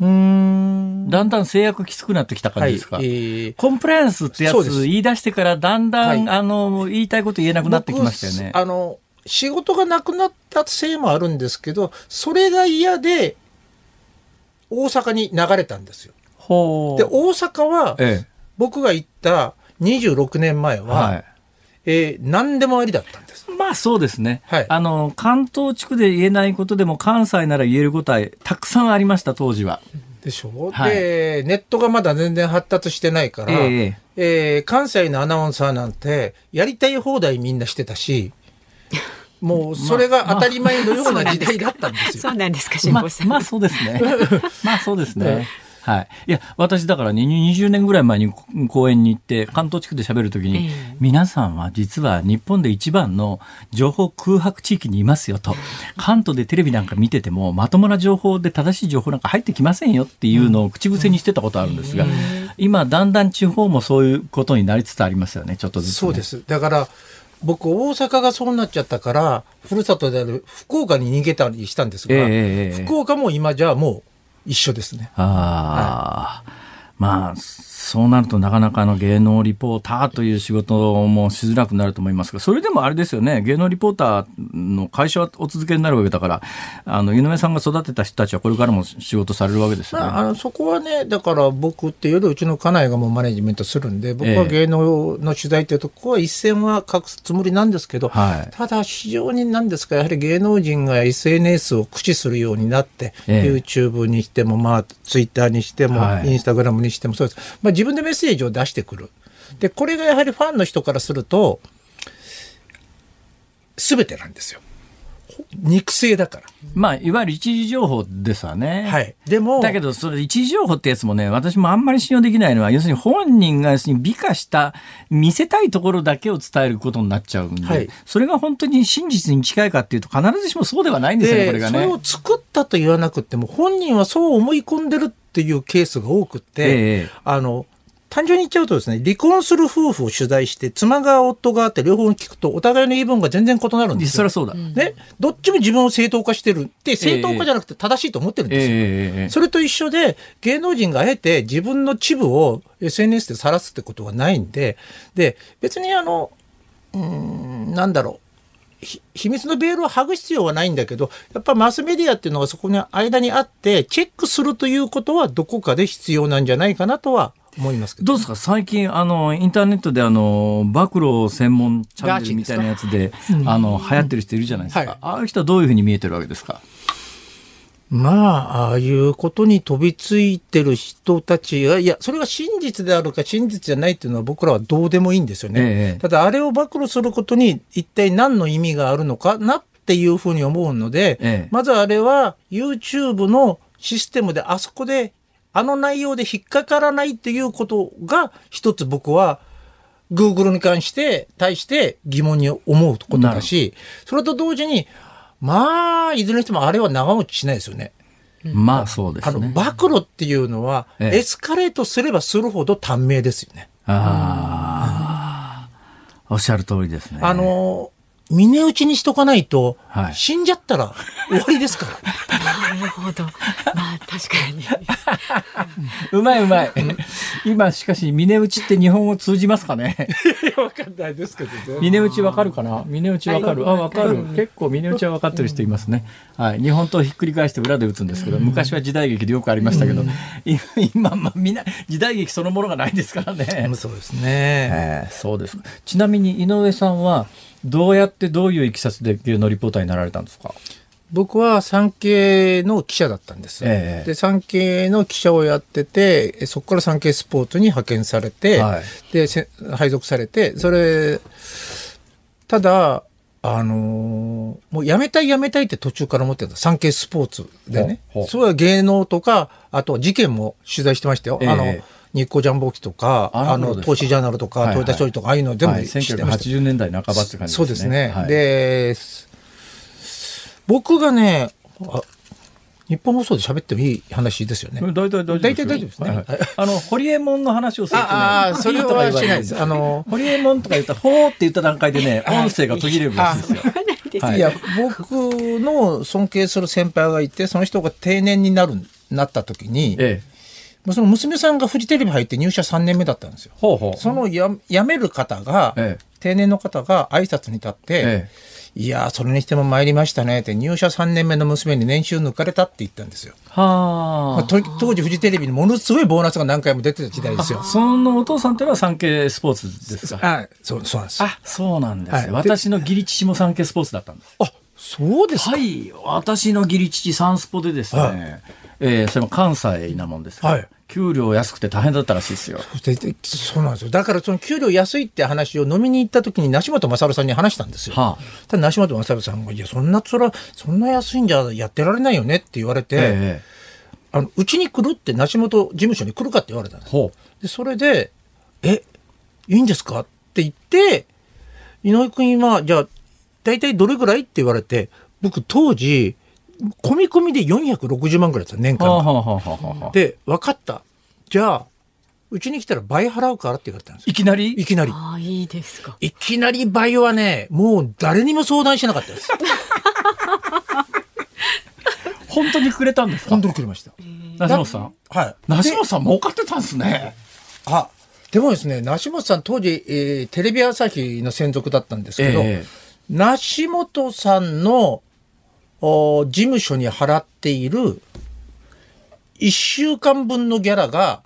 うんだんだん制約きつくなってきた感じですか、はいえー、コンプライアンスってやつ言い出してからだんだん、はい、あの言いたいこと言えなくなってきましたよね。あの仕事がなくなったせいもあるんですけど、それが嫌で、大阪に流れたんですよ。で、大阪は、僕が行った26年前は、はい、えー、何でもありだったんです。まあそうですね。はい、あの、関東地区で言えないことでも関西なら言えることはたくさんありました、当時は。でしょ、はい、で、ネットがまだ全然発達してないから、えー、えー、関西のアナウンサーなんて、やりたい放題みんなしてたし、もうそれが当たり前のような時代だったんですよ。そうなんですか、辛坊さん。まあ、そうですね。まあそうですね。はい。いや、私だからね、20年ぐらい前に公園に行って、関東地区で喋るときに、えー、皆さんは実は日本で一番の情報空白地域にいますよと。関東でテレビなんか見てても、まともな情報で正しい情報なんか入ってきませんよっていうのを口癖にしてたことあるんですが、今、だんだん地方もそういうことになりつつありますよね、ちょっとずつ、ね、そうです。だから、僕大阪がそうなっちゃったからふるさとである福岡に逃げたりしたんですが、えー、福岡も今じゃもう一緒ですね。ああ、はい、まあそうなるとなかなかの芸能リポーターという仕事もしづらくなると思いますが、それでもあれですよね、芸能リポーターの会社はお続けになるわけだから、あの井上さんが育てた人たちはこれからも仕事されるわけですよね。あ、のそこはね、だから僕っていうよりうちの家内がもうマネジメントするんで、僕は芸能の取材というとこは一線は隠すつもりなんですけど、はい、ただ非常になんですか、やはり芸能人が SNS を駆使するようになって、ええ、YouTube にしても、まあ、Twitter にしても、はい、インスタグラムにしてもそうです。まあ、自分でメッセージを出してくる。で、これがやはりファンの人からすると、全てなんですよ。肉声だから。まあ、いわゆる一時情報ですわね。はい。でも。だけど、それ一時情報ってやつもね、私もあんまり信用できないのは、要するに本人が要するに美化した、見せたいところだけを伝えることになっちゃうんで、はい、それが本当に真実に近いかっていうと、必ずしもそうではないんですよね、これがね。それを作ったと言わなくても、本人はそう思い込んでるっていうケースが多くて、えー、あの、単純に言っちゃうとですね、離婚する夫婦を取材して、妻が夫があって両方聞くと、お互いの言い分が全然異なるんですよ。そりゃそうだ。ね。どっちも自分を正当化してるって、正当化じゃなくて正しいと思ってるんですよ。えー、それと一緒で、芸能人があえて自分のチブを SNS で晒すってことはないんで、で、別にあの、うん、なんだろう。秘密のベールを剥ぐ必要はないんだけど、やっぱマスメディアっていうのがそこに間にあって、チェックするということはどこかで必要なんじゃないかなとは思いますけど。どうですか？最近、あの、インターネットであの、暴露専門チャンネルみたいなやつで、あの、流行ってる人いるじゃないですか。はい、ああいう人はどういうふうに見えてるわけですか？まあ、ああいうことに飛びついてる人たちが、いや、それが真実であるか真実じゃないっていうのは僕らはどうでもいいんですよね。ええ、ただ、あれを暴露することに一体何の意味があるのかなっていうふうに思うので、え、まずあれは YouTube のシステムであそこであの内容で引っかからないっていうことが一つ僕は Google に関して対して疑問に思うことだし、それと同時に、まあ、いずれにしてもあれは長持ちしないですよね。まあそうですね。あの、暴露っていうのは、エスカレートすればするほど短命ですよね。ああ、おっしゃる通りですね。あの、峰打ちにしとかないと、はい、死んじゃったら終わりですから。なるほど。まあ確かに。うまいうまい。今しかし峰打ちって日本語通じますかね？わかんないですけどね。峰打ちわかるかな？峰打ちわかる、あ、わかる。結構峰打ちはわかってる人いますね。はい。日本刀ひっくり返して裏で打つんですけど、昔は時代劇でよくありましたけど、今、まあみんな時代劇そのものがないですからね。そうですね。えー、そうです。ちなみに井上さんは、どうやってどういういきさつで芸能リポーターになられたんですか？僕は産経の記者だったんです。えー、で産経の記者をやっててそこから産経スポーツに派遣されて、はい、で配属されてそれただあのー、もう辞めたい辞めたいって途中から思ってた。産経スポーツでね。そういう芸能とかあと事件も取材してましたよ。えー、あの日光ジャンボ機とか、あの、投資ジャーナルとか、トヨタ商事とか、ああいうの全部知ってました。1980年代半ばって感じですね。そうですね。はい、で、僕がね、あ日本放送で喋ってもいい話ですよね。大体大丈夫大体大丈夫ですね。はいはい、あの、ホリエモンの話をすると、ね、ああ、それはしないです。あの、ホリエモンとか言ったら、ほーって言った段階でね、音声が途切れるらしいですよ。いや、僕の尊敬する先輩がいて、その人が定年になる、なった時に、ええその娘さんがフジテレビ入って入社3年目だったんですよ。ほうほうそのや辞める方が、ええ、定年の方が挨拶に立って、ええ、いやそれにしても参りましたねって入社3年目の娘に年収抜かれたって言ったんですよ。はあ、まあ、当時フジテレビにものすごいボーナスが何回も出てた時代ですよ。そのお父さんっていうのは産経スポーツですか？あそうそうなんです。あそうなんです、はい、私の義理父も産経スポーツだったんです。あそうですはい私の義理父サンスポでですね、はいえー、それも関西なもんですから、はい、給料安くて大変だったらしいですよ。そうなんですよ。だからその給料安いって話を飲みに行った時に梨本勝さんに話したんですよ。はあ、ただ梨本勝さんが、いや、そんなそら、そんな安いんじゃやってられないよねって言われて、ええ、あの、うちに来るって梨本事務所に来るかって言われたんです。で、それで、え、いいんですかって言って、井上君は、じゃあ、大体どれぐらいって言われて、僕当時、込み込みで460万ぐらいですよ、年間。で、分かった。じゃあ、うちに来たら倍払うからって言われたんですいきなり？いきなり。ああ、いいですか。いきなり倍はね、もう誰にも相談しなかったです。本当にくれたんですか？本当にくれました。梨本さん？はい。梨本さん儲かってたんですね。あ、でもですね、梨本さん当時、えー、テレビ朝日の専属だったんですけど、えー、梨本さんのお事務所に払っている1週間分のギャラが、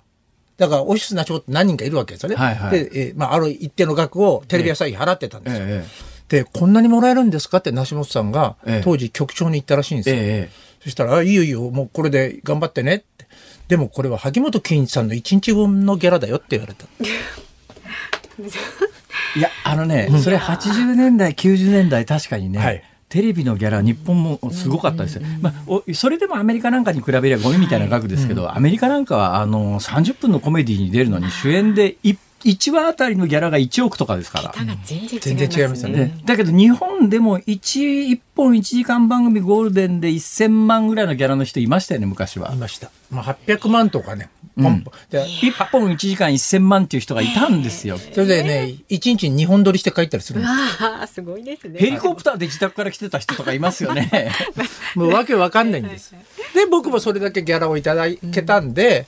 だからオフィスな人って何人かいるわけですよね。はいはい、で、えー、まあ、ある一定の額をテレビ朝日払ってたんですよ。えで、こんなにもらえるんですかって梨本さんが、当時局長に言ったらしいんですよ。えそしたら、いいよいいよ、もうこれで頑張ってねって。でもこれは萩本欽一さんの1日分のギャラだよって言われた。いや、あのね、それ80年代、90年代確かにね、はいテレビのギャラ日本もすごかったですよ、まあ、それでもアメリカなんかに比べればゴミみたいな額ですけど、アメリカなんかはあの30分のコメディに出るのに主演で1 1話あたりのギャラが1億とかですから。全然違いますよね。だけど日本でも 1, 1本1時間番組ゴールデンで1000万ぐらいのギャラの人いましたよね、昔は。いました。まあ、800万とかね。ポンポン。で1本1時間1000万っていう人がいたんですよ。それでね、1日に2本撮りして帰ったりするんですああ、すごいですね。ヘリコプターで自宅から来てた人とかいますよね。もうわけわかんないんです。で、僕もそれだけギャラをいただけたんで、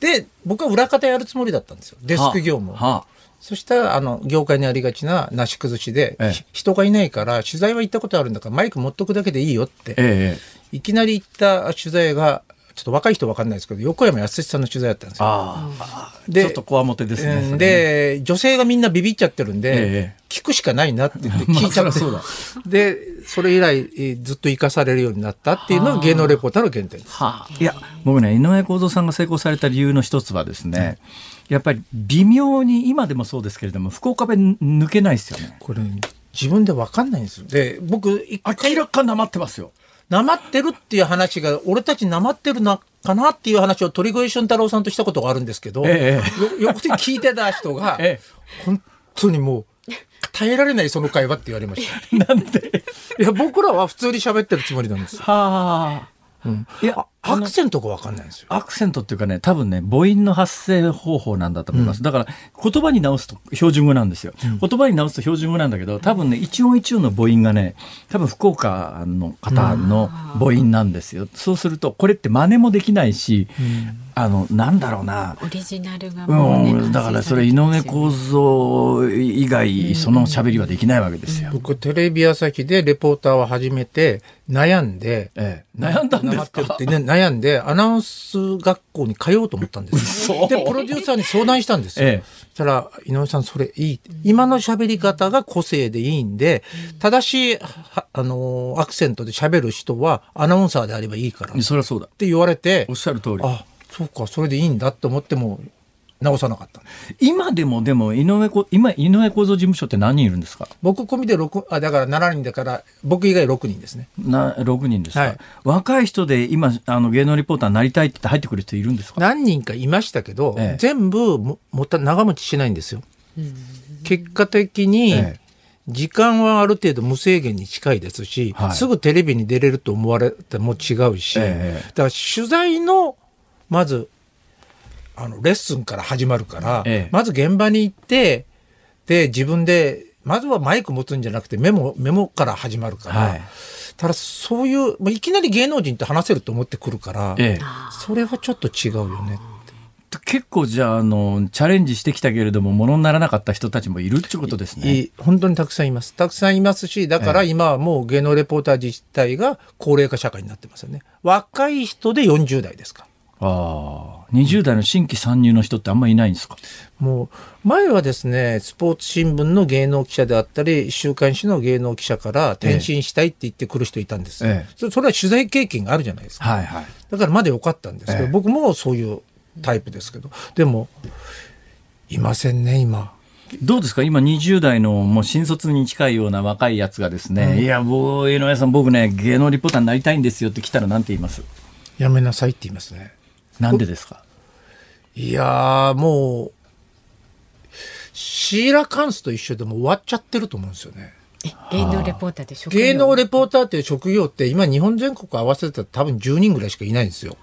で、僕は裏方やるつもりだったんですよ。デスク業務を。はあそしたら、あの、業界にありがちななし崩しで、ええ、人がいないから、取材は行ったことあるんだから、マイク持っとくだけでいいよって、え、いきなり行った取材が、ちょっと若い人分かんないですけど、横山康さんの取材だったんですよ。で、ちょっとこわもてですね。で、女性がみんなビビっちゃってるんで、聞くしかないなって言って 聞いちゃって、まあ、で、それ以来、ずっと生かされるようになったっていうのが芸能レポーターの原点です。はあ、いや、僕ね、井上公造さんが成功された理由の一つはですね、うん。やっぱり微妙に今でもそうですけれども福岡弁抜けないですよね。これ自分で分かんないんですよ。で僕明らかなまってますよなまってるっていう話が俺たちなまってるなかなっていう話を鳥越俊太郎さんとしたことがあるんですけど、ええ、よ横で聞いてた人が、ええ、本当にもう耐えられないその会話って言われました。なんで？いや僕らは普通に喋ってるつもりなんですよ。はあ。うん、いやアクセントが分かんないんですよ。アクセントっていうかね、多分ね、母音の発声方法なんだと思います。うん、だから、言葉に直すと標準語なんですよ。うん、言葉に直すと標準語なんだけど、多分ね、一音一音の母音がね、多分福岡の方の母音なんですよ。そうすると、これって真似もできないし、あの、なんだろうな。オリジナルがもう、ね、うん、だからそれ井上公造以外、その喋りはできないわけですよ。僕、テレビ朝日でレポーターを始めて、悩んで、ええ、悩んだんですか？って、ね、悩んで、アナウンス学校に通おうと思ったんですよ。で、プロデューサーに相談したんですよ。ええ、そしたら、井上さん、それいい。今の喋り方が個性でいいんで、正しい、あのアクセントで喋る人は、アナウンサーであればいいから。そりゃそうだ。って言われて、おっしゃる通り。あそうかそれでいいんだって思っても直さなかった。今でもでも井上こ今井上構造事務所って何人いるんですか？僕込みで6あだから7人だから僕以外6人ですね。な6人ですか、はい、若い人で今あの芸能リポーターになりたいって入ってくる人いるんですか？何人かいましたけど、ええ、全部ももった長持ちしないんですよ。結果的に、ええ。時間はある程度無制限に近いですし、はい、すぐテレビに出れると思われても違うし、ええ、だから取材のまず、あの、レッスンから始まるから、ええ、まず現場に行って、で、自分で、まずはマイク持つんじゃなくてメモ、メモから始まるから、はい、ただそういう、いきなり芸能人って話せると思ってくるから、ええ、それはちょっと違うよね。結構じゃああのチャレンジしてきたけれどもものにならなかった人たちもいるってことですね。本当にたくさんいます。たくさんいますしだから今はもう芸能レポーター自体が高齢化社会になってますよね。若い人で40代ですか。ああ、20代の新規参入の人ってあんまりいないんですか？もう、前はですね、スポーツ新聞の芸能記者であったり、週刊誌の芸能記者から転身したいって言ってくる人いたんです。ええ、それは取材経験があるじゃないですか。はいはい、だからまだ良かったんですけど、え、僕もそういうタイプですけど、でも、いませんね、今。どうですか？今20代のもう新卒に近いような若いやつがですね、うん、いや、もう、井上さん僕ね、芸能リポーターになりたいんですよって来たらなんて言います？やめなさいって言いますね。なんでですか？いやもう、シーラカンスと一緒でも終わっちゃってると思うんですよね。芸能レポーターで職業芸能レポーターっていう職業って今日本全国合わせたら多分10人ぐらいしかいないんですよ。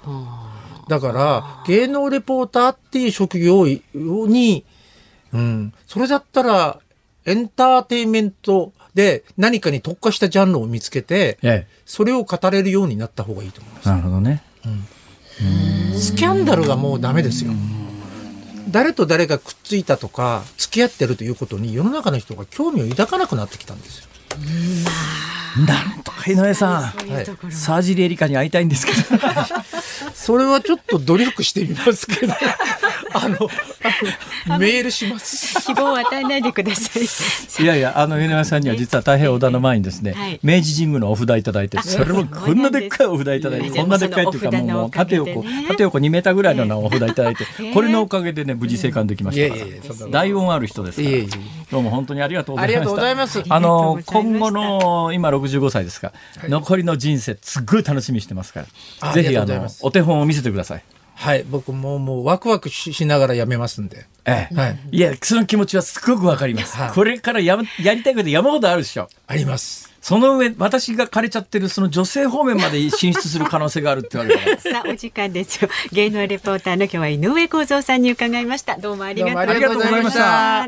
だから芸能レポーターっていう職業に、うん、それだったらエンターテインメントで何かに特化したジャンルを見つけて、ええ、それを語れるようになった方がいいと思います。なるほどね。うん、スキャンダルがもうダメですよ。誰と誰がくっついたとか付き合ってるということに世の中の人が興味を抱かなくなってきたんですよ。なんとか井上さん、はい、サージリエリカに会いたいんですけど。それはちょっと努力してみますけどあのメールします。希望を与えないでください。いやいやあの井上さんには実は大変小田の前にですね、はい、明治神宮のお札いただいてそれもこんなでっかいお札いただいてこんなでっかいっていうかもう縦横縦横2メーターぐらいのお札いただいてこれのおかげでね無事生還できましたから。大恩ある人ですから。どうも本当にありがとうございました。あの今後の今65歳ですか、はい、残りの人生すっごい楽しみしてますから。ぜひあのお手本を見せてくださいはい僕ももうワクワクしながらやめますんで、ええ。はい、いやその気持ちはすごくわかります、はい、これからややりたいこと山ほどあるでしょ。あります。その上私が枯れちゃってるその女性方面まで進出する可能性があるって言われた さあお時間ですよ。芸能レポーターの今日は井上公造さんに伺いました。どうもありがとうございました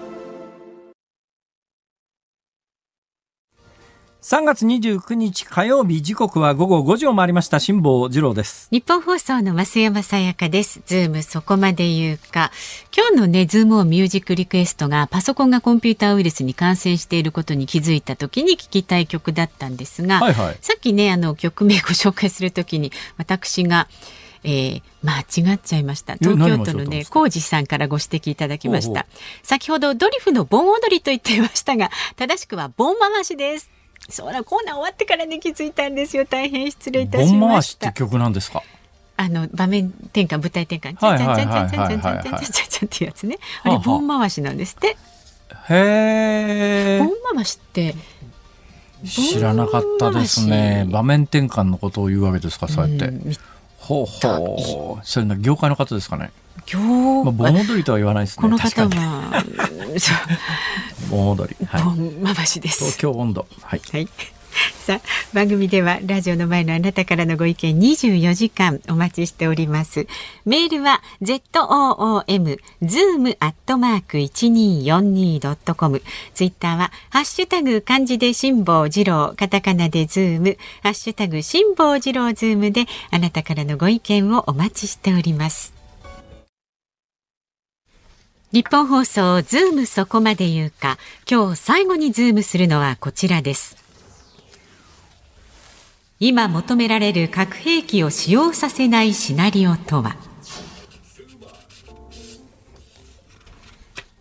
3月29日火曜日時刻は午後5時を回りました。辛坊治郎です。ニッポン放送の増山さやかです。ズームそこまで言うか。今日のねズームオンミュージックリクエストがパソコンがコンピューターウイルスに感染していることに気づいた時に聞きたい曲だったんですが、はいはい、さっきねあの曲名ご紹介するときに私がえー、間違っちゃいました。東京都のね浩二さんからご指摘いただきました。先ほどドリフの盆踊りと言っていましたが正しくは盆回しですそうだコーナー終わってからね気づいたんですよ。大変失礼いたしました。って曲なんですか？あの場面転換舞台転換ちゃんちゃんちゃんちゃんちゃんちゃんちゃんちゃんちゃんちゃんってやつねあれ盆回しなんですってへえ盆回しって知らなかったですね場面転換のことを言うわけですかそうやって、ほうほうそれ業界の方ですかね今日、まあ、盆踊りとは言わないですね。この方は、盆踊り。はい、盆回しです。東京温度。はい。はい さあ番組ではラジオの前のあなたからのご意見24時間お待ちしておりますメールは zoom zoom アットマーク 1242.com ツイッターはハッシュタグ漢字で辛坊治郎カタカナでズームハッシュタグ辛坊治郎ズームであなたからのご意見をお待ちしておりますニッポン放送ズームそこまで言うか。今日最後にズームするのはこちらです。今求められる核兵器を使用させないシナリオとは。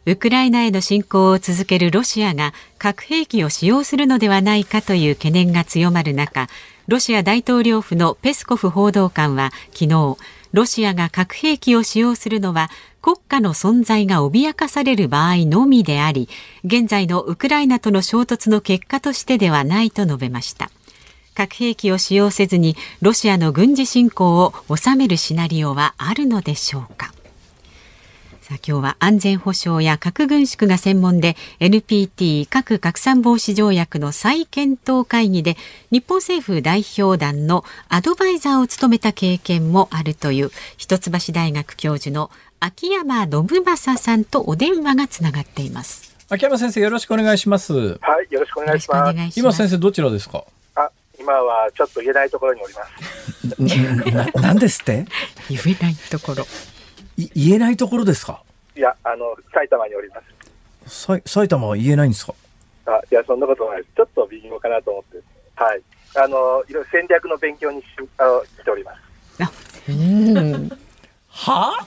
ウクライナへの侵攻を続けるロシアが核兵器を使用するのではないかという懸念が強まる中ロシア大統領府のペスコフ報道官は昨日ロシアが核兵器を使用するのは国家の存在が脅かされる場合のみであり現在のウクライナとの衝突の結果としてではないと述べました。核兵器を使用せずにロシアの軍事侵攻を収めるシナリオはあるのでしょうか。さあ今日は安全保障や核軍縮が専門で NPT 核拡散防止条約の再検討会議で日本政府代表団のアドバイザーを務めた経験もあるという一橋大学教授の秋山信正さんとお電話がつながっています。秋山先生よろしくお願いします。はいよろしくお願いします。今先生どちらですか？あ今はちょっと言えないところにおります。な なんですって？言えないところ言えないところですか？いや、あの、埼玉におります。さ埼玉は言えないんですか？あ、いや、そんなことないです。ちょっと微妙かなと思って。はい。あの、いろいろ戦略の勉強にし、あの、来ております。あ、うん。は？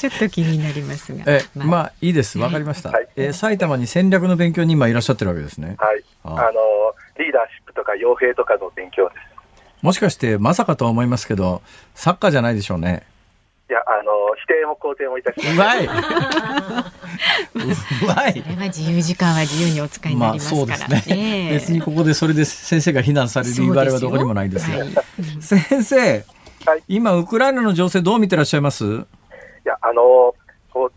ちょっと気になりますが。え、まあ、まあ、いいです。わかりました。はい、えー、埼玉に戦略の勉強に今いらっしゃってるわけですね。はい。あの、リーダーシップとか傭兵とかの勉強です。もしかして、まさかとは思いますけど、サッカーじゃないでしょうね。いや、あの、否定も肯定もいたします。うまい。うまい。それは自由時間は自由にお使いになりますから。まあ、そうですね、えー、別にここでそれで先生が非難される言われはどこにもないですが。先生、はい、今ウクライナの情勢どう見てらっしゃいます？いや、あの、こう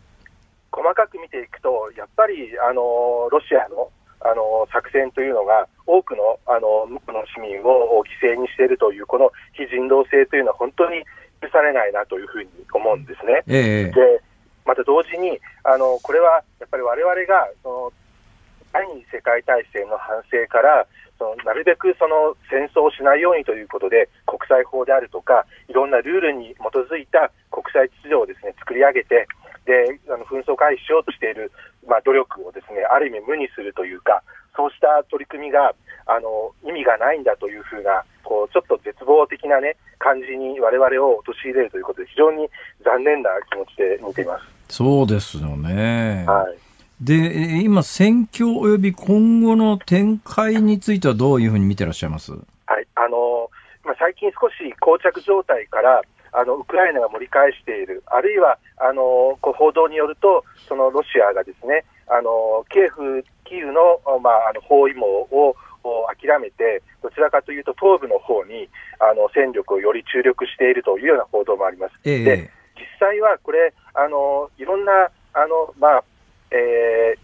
細かく見ていくと、やっぱり、あの、ロシアのあの作戦というのが、多くのあのの市民を犠牲にしているという、この非人道性というのは、本当に許されないなというふうに思うんですね。えー、でまた同時にあの、これはやっぱりわれわれがその第二次世界大戦の反省から、そのなるべくその戦争をしないようにということで、国際法であるとか、いろんなルールに基づいた国際秩序をですね作り上げて、であの紛争回避しようとしている、まあ、努力をですねある意味無にするというか、そうした取り組みがあの意味がないんだというふうな、こうちょっと絶望的な、ね、感じにわれわれを陥れるということで、非常に残念な気持ちで見ています。そうですよね。はい。で今、戦況および今後の展開についてはどういうふうに見てらっしゃいます、はい。あのまあ、最近、少し膠着状態からあのウクライナが盛り返している、あるいはあのこう報道によると、そのロシアがですねあのキエフ、キーウの,、まあ、あの包囲網を諦めて、どちらかというと東部の方にあの戦力をより注力しているというような報道もあります。えー、で実際はこれあのいろんなあの、まあえー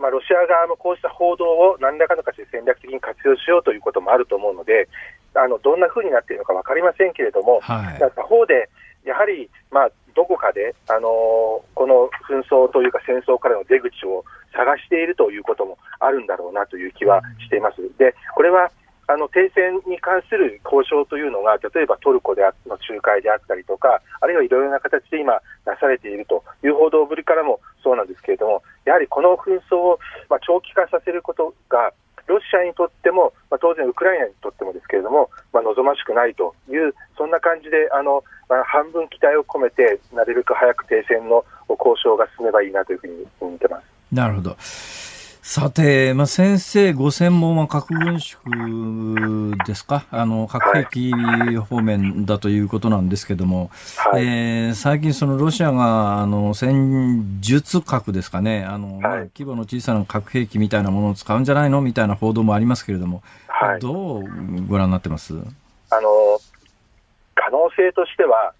まあ、ロシア側のこうした報道を何らかの形で戦略的に活用しようということもあると思うので、あのどんなふうになっているのか分かりませんけれども、はい、他方で、やはり、まあ、どこかで、あのー、この紛争というか戦争からの出口を探しているということもあるんだろうなという気はしています。でこれはあの停戦に関する交渉というのが、例えばトルコであの仲介であったりとか、あるいはいろいろな形で今、なされているという報道ぶりからもそうなんですけれども、やはりこの紛争を、まあ、長期化させることが、ロシアにとっても、まあ、当然ウクライナにとってもですけれども、まあ、望ましくないという、そんな感じで、あのまあ、半分期待を込めて、なるべく早く停戦の交渉が進めばいいなというふうに見てます。なるほど。さて、まあ、先生、ご専門は核軍縮ですか、あの核兵器方面だということなんですけれども、はい、えー、最近、そのロシアがあの戦術核ですかね？あの、はい、規模の小さな核兵器みたいなものを使うんじゃないのみたいな報道もありますけれども、はい、どうご覧になってます？あの可能性としては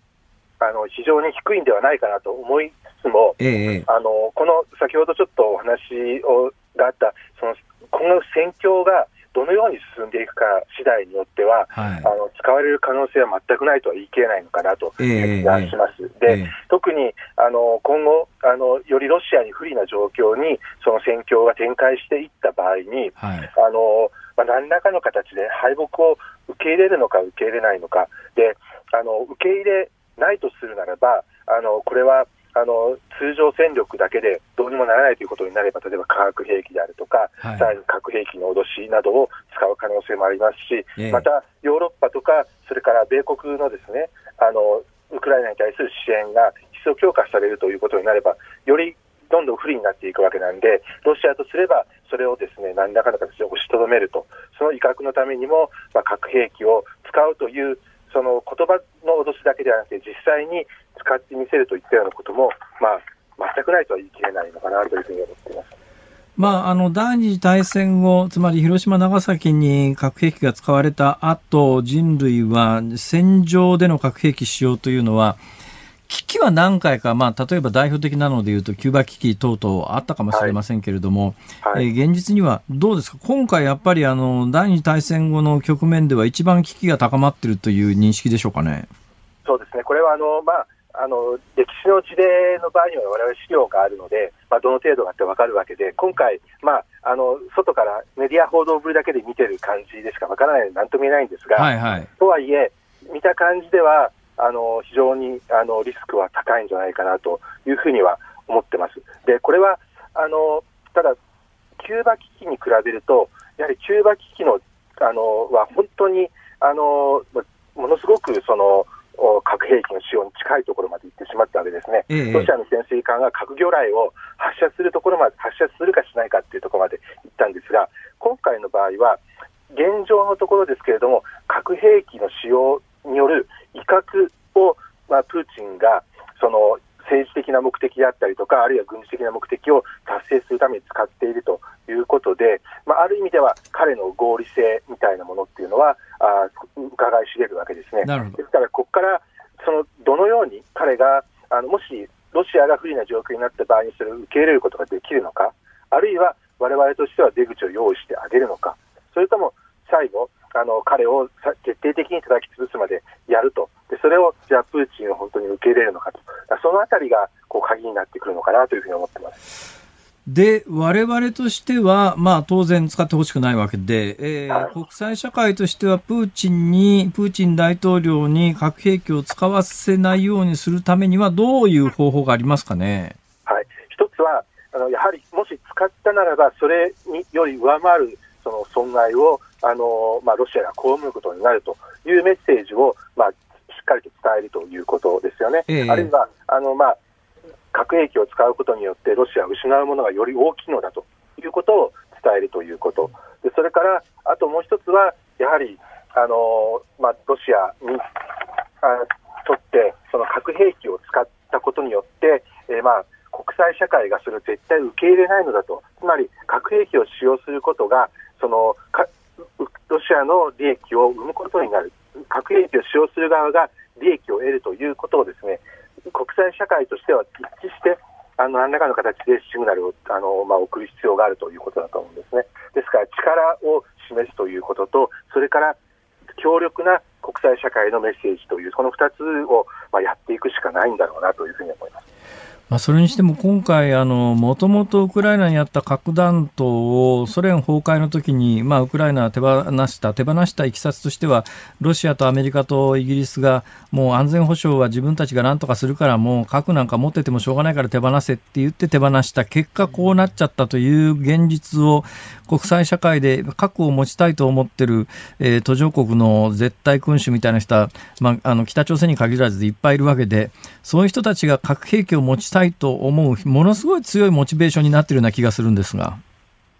あの、非常に低いんではないかなと思いつつも、ええ、あのこの先ほどちょっとお話をがあった、その今後の戦況がどのように進んでいくか次第によっては、はい、あの使われる可能性は全くないとは言い切れないのかなと決断します。えー、で、えー、特にあの今後あの、よりロシアに不利な状況にその戦況が展開していった場合に、はい、あのまあ、何らかの形で敗北を受け入れるのか受け入れないのか、であの受け入れないとするならば、あのこれはあの通常戦力だけでどうにもならないということになれば、例えば化学兵器であるとか、はい、さらに核兵器の脅しなどを使う可能性もありますし、ええ、またヨーロッパとか、それから米国のですねあのウクライナに対する支援が一層強化されるということになれば、よりどんどん不利になっていくわけなんで、ロシアとすれば、それをですね何らかの形で押しとどめると、その威嚇のためにも、まあ、核兵器を使うという、その言葉の脅しだけではなくて、実際に使ってみせるといったようなことも、まあ、全くないとは言い切れないのかなというふうに思っています。まあ、あの、第二次大戦後、つまり広島、長崎に核兵器が使われた後、人類は戦場での核兵器使用というのは、危機は何回か、まあ、例えば代表的なのでいうと、キューバ危機等々あったかもしれませんけれども、はいはい、えー、現実にはどうですか、今回やっぱりあの第二次大戦後の局面では、一番危機が高まっているという認識でしょうかね？そうですねこれはあの、まああの歴史の事例の場合には、われわれ資料があるので、まあ、どの程度かって分かるわけで、今回、まあ、あの外からメディア報道ぶりだけで見てる感じでしか分からないので、なんとも言えないんですが、はいはい、とはいえ、見た感じでは、あの非常にあのリスクは高いんじゃないかなというふうには思ってます。でこれはあのただ、キューバ危機に比べると、やはりキューバ危機のあのは本当にあのものすごくその核兵器の使用に近いところまで行ってしまったわけですね、ええ、ロシアの潜水艦が核魚雷を発射するところまで、発射するかしないかっていうところまで行ったんですが、今回の場合は、現状のところですけれども、核兵器の使用による威嚇を、まあ、プーチンがその政治的な目的であったりとか、あるいは軍事的な目的を達成するために使っているということで、まあ、ある意味では彼の合理性みたいなものっていうのは、あ伺い知れるわけですね。ですから、ここからそのどのように彼が、あのもしロシアが不利な状況になった場合にそれを受け入れることができるのか、あるいは我々としては出口を用意してあげるのか、それとも最後、あの彼を徹底的に叩き潰すまでやると、でそれをじゃあプーチンを本当に受け入れるのかと、そのあたりがこう鍵になってくるのかなというふうに思ってます。で、我々としては、まあ当然使ってほしくないわけで、えー、はい、国際社会としてはプーチンに、プーチン大統領に核兵器を使わせないようにするためにはどういう方法がありますかね？はい。一つは、あの、やはりもし使ったならば、それにより上回るその損害をあのまあ、ロシアが被ることになるというメッセージを、まあ、しっかりと伝えるということですよね。えー、あるいはあの、まあ、核兵器を使うことによってロシアが失うものがより大きいのだということを伝えるということ。でそれからあともう一つはやはりあの、まあ、ロシアにあとってその核兵器を使ったことによって、えー、まあ国際社会がそれを絶対受け入れないのだと。つまり核兵器を使用することがそのロシアの利益を生むことになる、核兵器を使用する側が利益を得るということをですね国際社会としては一致してあの何らかの形でシグナルをあの、まあ、送る必要があるということだと思うんですね。ですから力を示すということと、それから強力な国際社会のメッセージという、この2つを、まあ、やっていくしかないんだろうなというふうに思います。まあ、それにしても今回、もともとウクライナにあった核弾頭をソ連崩壊の時に、まあ、ウクライナは手放した、手放したいきさつとしては、ロシアとアメリカとイギリスが、もう安全保障は自分たちが何とかするから、もう核なんか持っててもしょうがないから手放せって言って手放した結果、こうなっちゃったという現実を、国際社会で核を持ちたいと思っている、え、途上国の絶対君主みたいな人は、まあ、あの北朝鮮に限らずいっぱいいるわけで、そういう人たちが核兵器を持ちたいと思う、ものすごい強いモチベーションになっているような気がするんですが。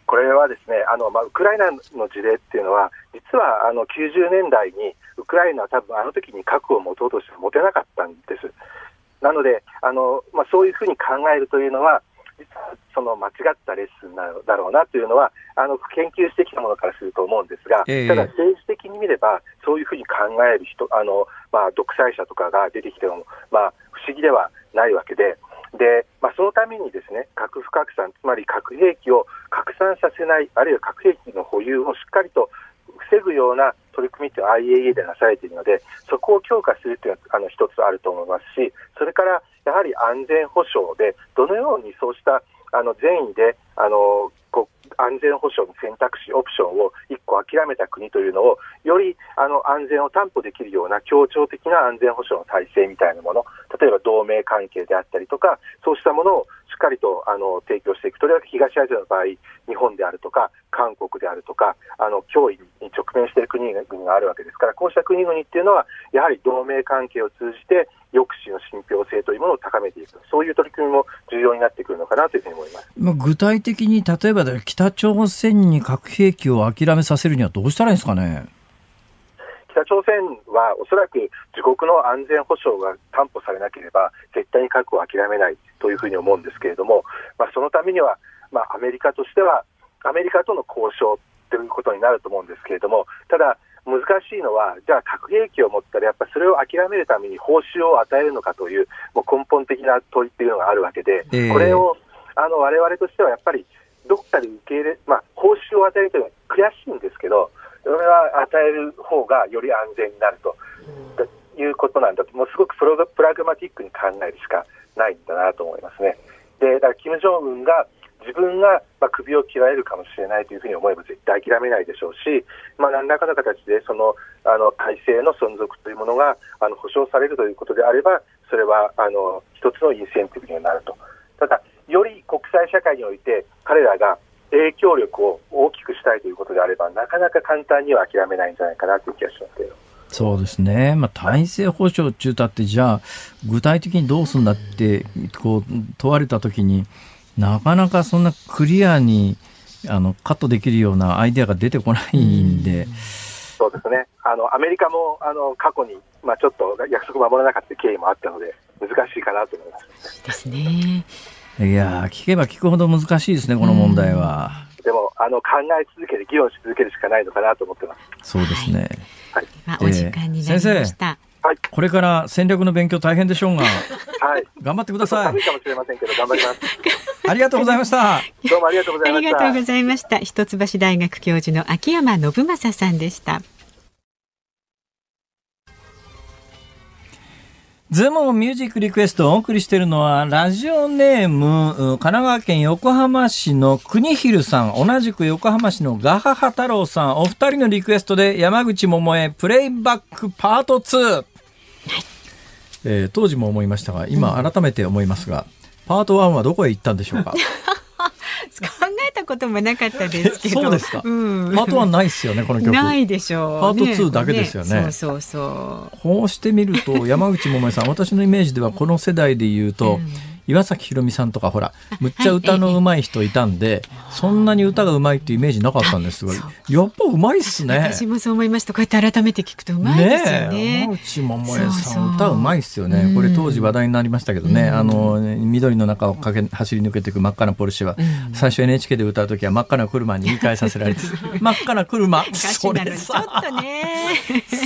これはですね、あのまあ、ウクライナの事例っていうのは、実はあの90年代にウクライナは多分あの時に核を持とうとして持てなかったんです。なので、あのまあ、そういうふうに考えるというのは、実はその間違ったレッスンなだろうなというのは、あの研究してきたものからすると思うんですが、えー、ただ政治的に見れば、そういうふうに考える人、あのまあ、独裁者とかが出てきても、まあ、不思議ではないわけで、でまあ、そのためにですね核不拡散、つまり核兵器を拡散させない、あるいは核兵器の保有をしっかりと防ぐような取り組みというのは IAEA でなされているので、そこを強化するというのはあの一つあると思いますし、それからやはり安全保障で、どのようにそうしたあの善意であのこう安全保障の選択肢、オプションを1個諦めた国というのを、よりあの安全を担保できるような協調的な安全保障の体制みたいなもの、例えば同盟関係であったりとか、そうしたものをしっかりとあの提供していく、とりわけ東アジアの場合、日本であるとか、韓国であるとか、あの脅威に直面している国国々があるわけですから、こうした国々っていうのは、やはり同盟関係を通じて、抑止の信憑性というものを高めていく、そういう取り組みも重要になってくるのかなというふうに思います。まあ具体的に例えば北朝鮮に核兵器を諦めさせるにはどうしたらいいんですかね？北朝鮮はおそらく自国の安全保障が担保されなければ、絶対に核を諦めないというふうに思うんですけれども、まあ、そのためには、まあ、アメリカとしては、アメリカとの交渉ということになると思うんですけれども、ただ、難しいのは、じゃあ核兵器を持ったら、やっぱりそれを諦めるために報酬を与えるのかという、もう根本的な問いっていうのがあるわけで、えー、これをあの我々としてはやっぱり、どっかで受け入れ、まあ、報酬を与えるというのは悔しいんですけど、それは与える方がより安全になると、うん、いうことなんだと、もうすごくプロプラグマティックに考えるしかないんだなと思いますね。で、だから、金正恩が自分がまあ首を切られるかもしれないというふうに思えば絶対諦めないでしょうし、まあ、何らかの形でそのあの体制の存続というものがあの保障されるということであれば、それはあの一つのインセンティブにはなると。ただ、より国際社会において彼らが影響力を大きくしたいということであれば、なかなか簡単には諦めないんじゃないかなという気がしますけど。そうですね、まあ、体制保障中だって、じゃあ、具体的にどうするんだってこう問われたときに、なかなかそんなクリアにあのカットできるようなアイデアが出てこないんで。そうですねあのアメリカもあの過去に、まあ、ちょっと約束守らなかった経緯もあったので、難しいかなと思います。ですねいや聞けば聞くほど難しいですね、この問題は。でもあの考え続けて、議論し続けるしかないのかなと思ってます。そうですね。はい、はい、お時間になりました。はい、これから戦略の勉強大変でしょうが、はい、頑張ってください。寒いかもしれませんけど、頑張ります。ありがとうございました。どうもありがとうございました。ありがとうございました。一橋大学教授の秋山信正さんでした。ズームミュージックリクエストをお送りしているのは、ラジオネーム、神奈川県横浜市の国広さん、同じく横浜市のガハハ太郎さん、お二人のリクエストで山口百恵プレイバックパート2。はい、えー、当時も思いましたが、今改めて思いますが、パート1はどこへ行ったんでしょうか？考えたこともなかったですけど。そうですか。うん、パート1ないですよね、この曲。ないでしょう。パート2だけですよね。ねそうそうそう。こうしてみると、山口百恵さん、私のイメージではこの世代で言うと、うん岩崎宏美さんとかほらむっちゃ歌の上手い人いたんで、そんなに歌が上手いっていうイメージなかったんですがやっぱ上手いっすね。私もそう思いました。こうやって改めて聞くと上手いですよね。山内百恵さん歌上手いっすよね。これ当時話題になりましたけどね、あの緑の中を駆け走り抜けていく真っ赤なポルシェは、最初 NHK で歌う時は真っ赤な車に言い換えさせられて 真っ赤な車。それさ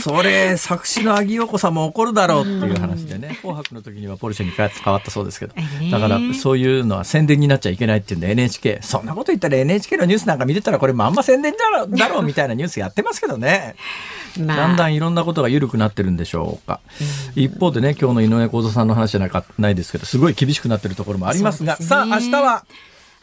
それ作詞の萩陽子さんも怒るだろうっていう話でね「紅白」の時にはポルシェに変わったそうですけどだからそういうのは宣伝になっちゃいけないっていうんで NHK そんなこと言ったら NHK のニュースなんか見てたらこれまんま宣伝だろだろうみたいなニュースやってますけどね。まあ、だんだんいろんなことが緩くなってるんでしょうか、うん、一方でね今日の井上公造さんの話じゃないかないですけどすごい厳しくなってるところもありますが、ね、さあ明日は？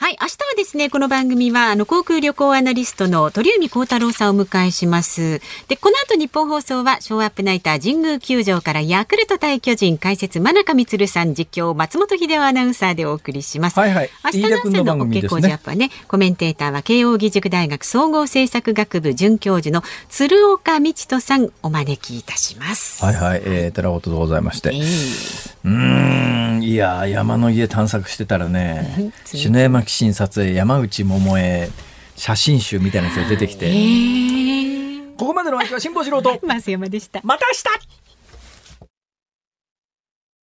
はい、明日はですね、この番組は、あの、航空旅行アナリストの鳥海高太郎さんをお迎えします。で、この後日本放送は、ショーアップナイター神宮球場からヤクルト対巨人解説、真中光さん実況、松本秀夫アナウンサーでお送りします。はいはい。明日の朝の工事アップはね、コメンテーターは慶応義塾大学総合政策学部准教授の鶴岡道人さんお招きいたします。はいはい、えー、寺本でございまして。えー、うん、いや、山の家探索してたらね、篠山紀信撮影山内桃江写真集みたいなやつが出てきて、ここまでの相手は辛坊治郎と。増山でした。また明日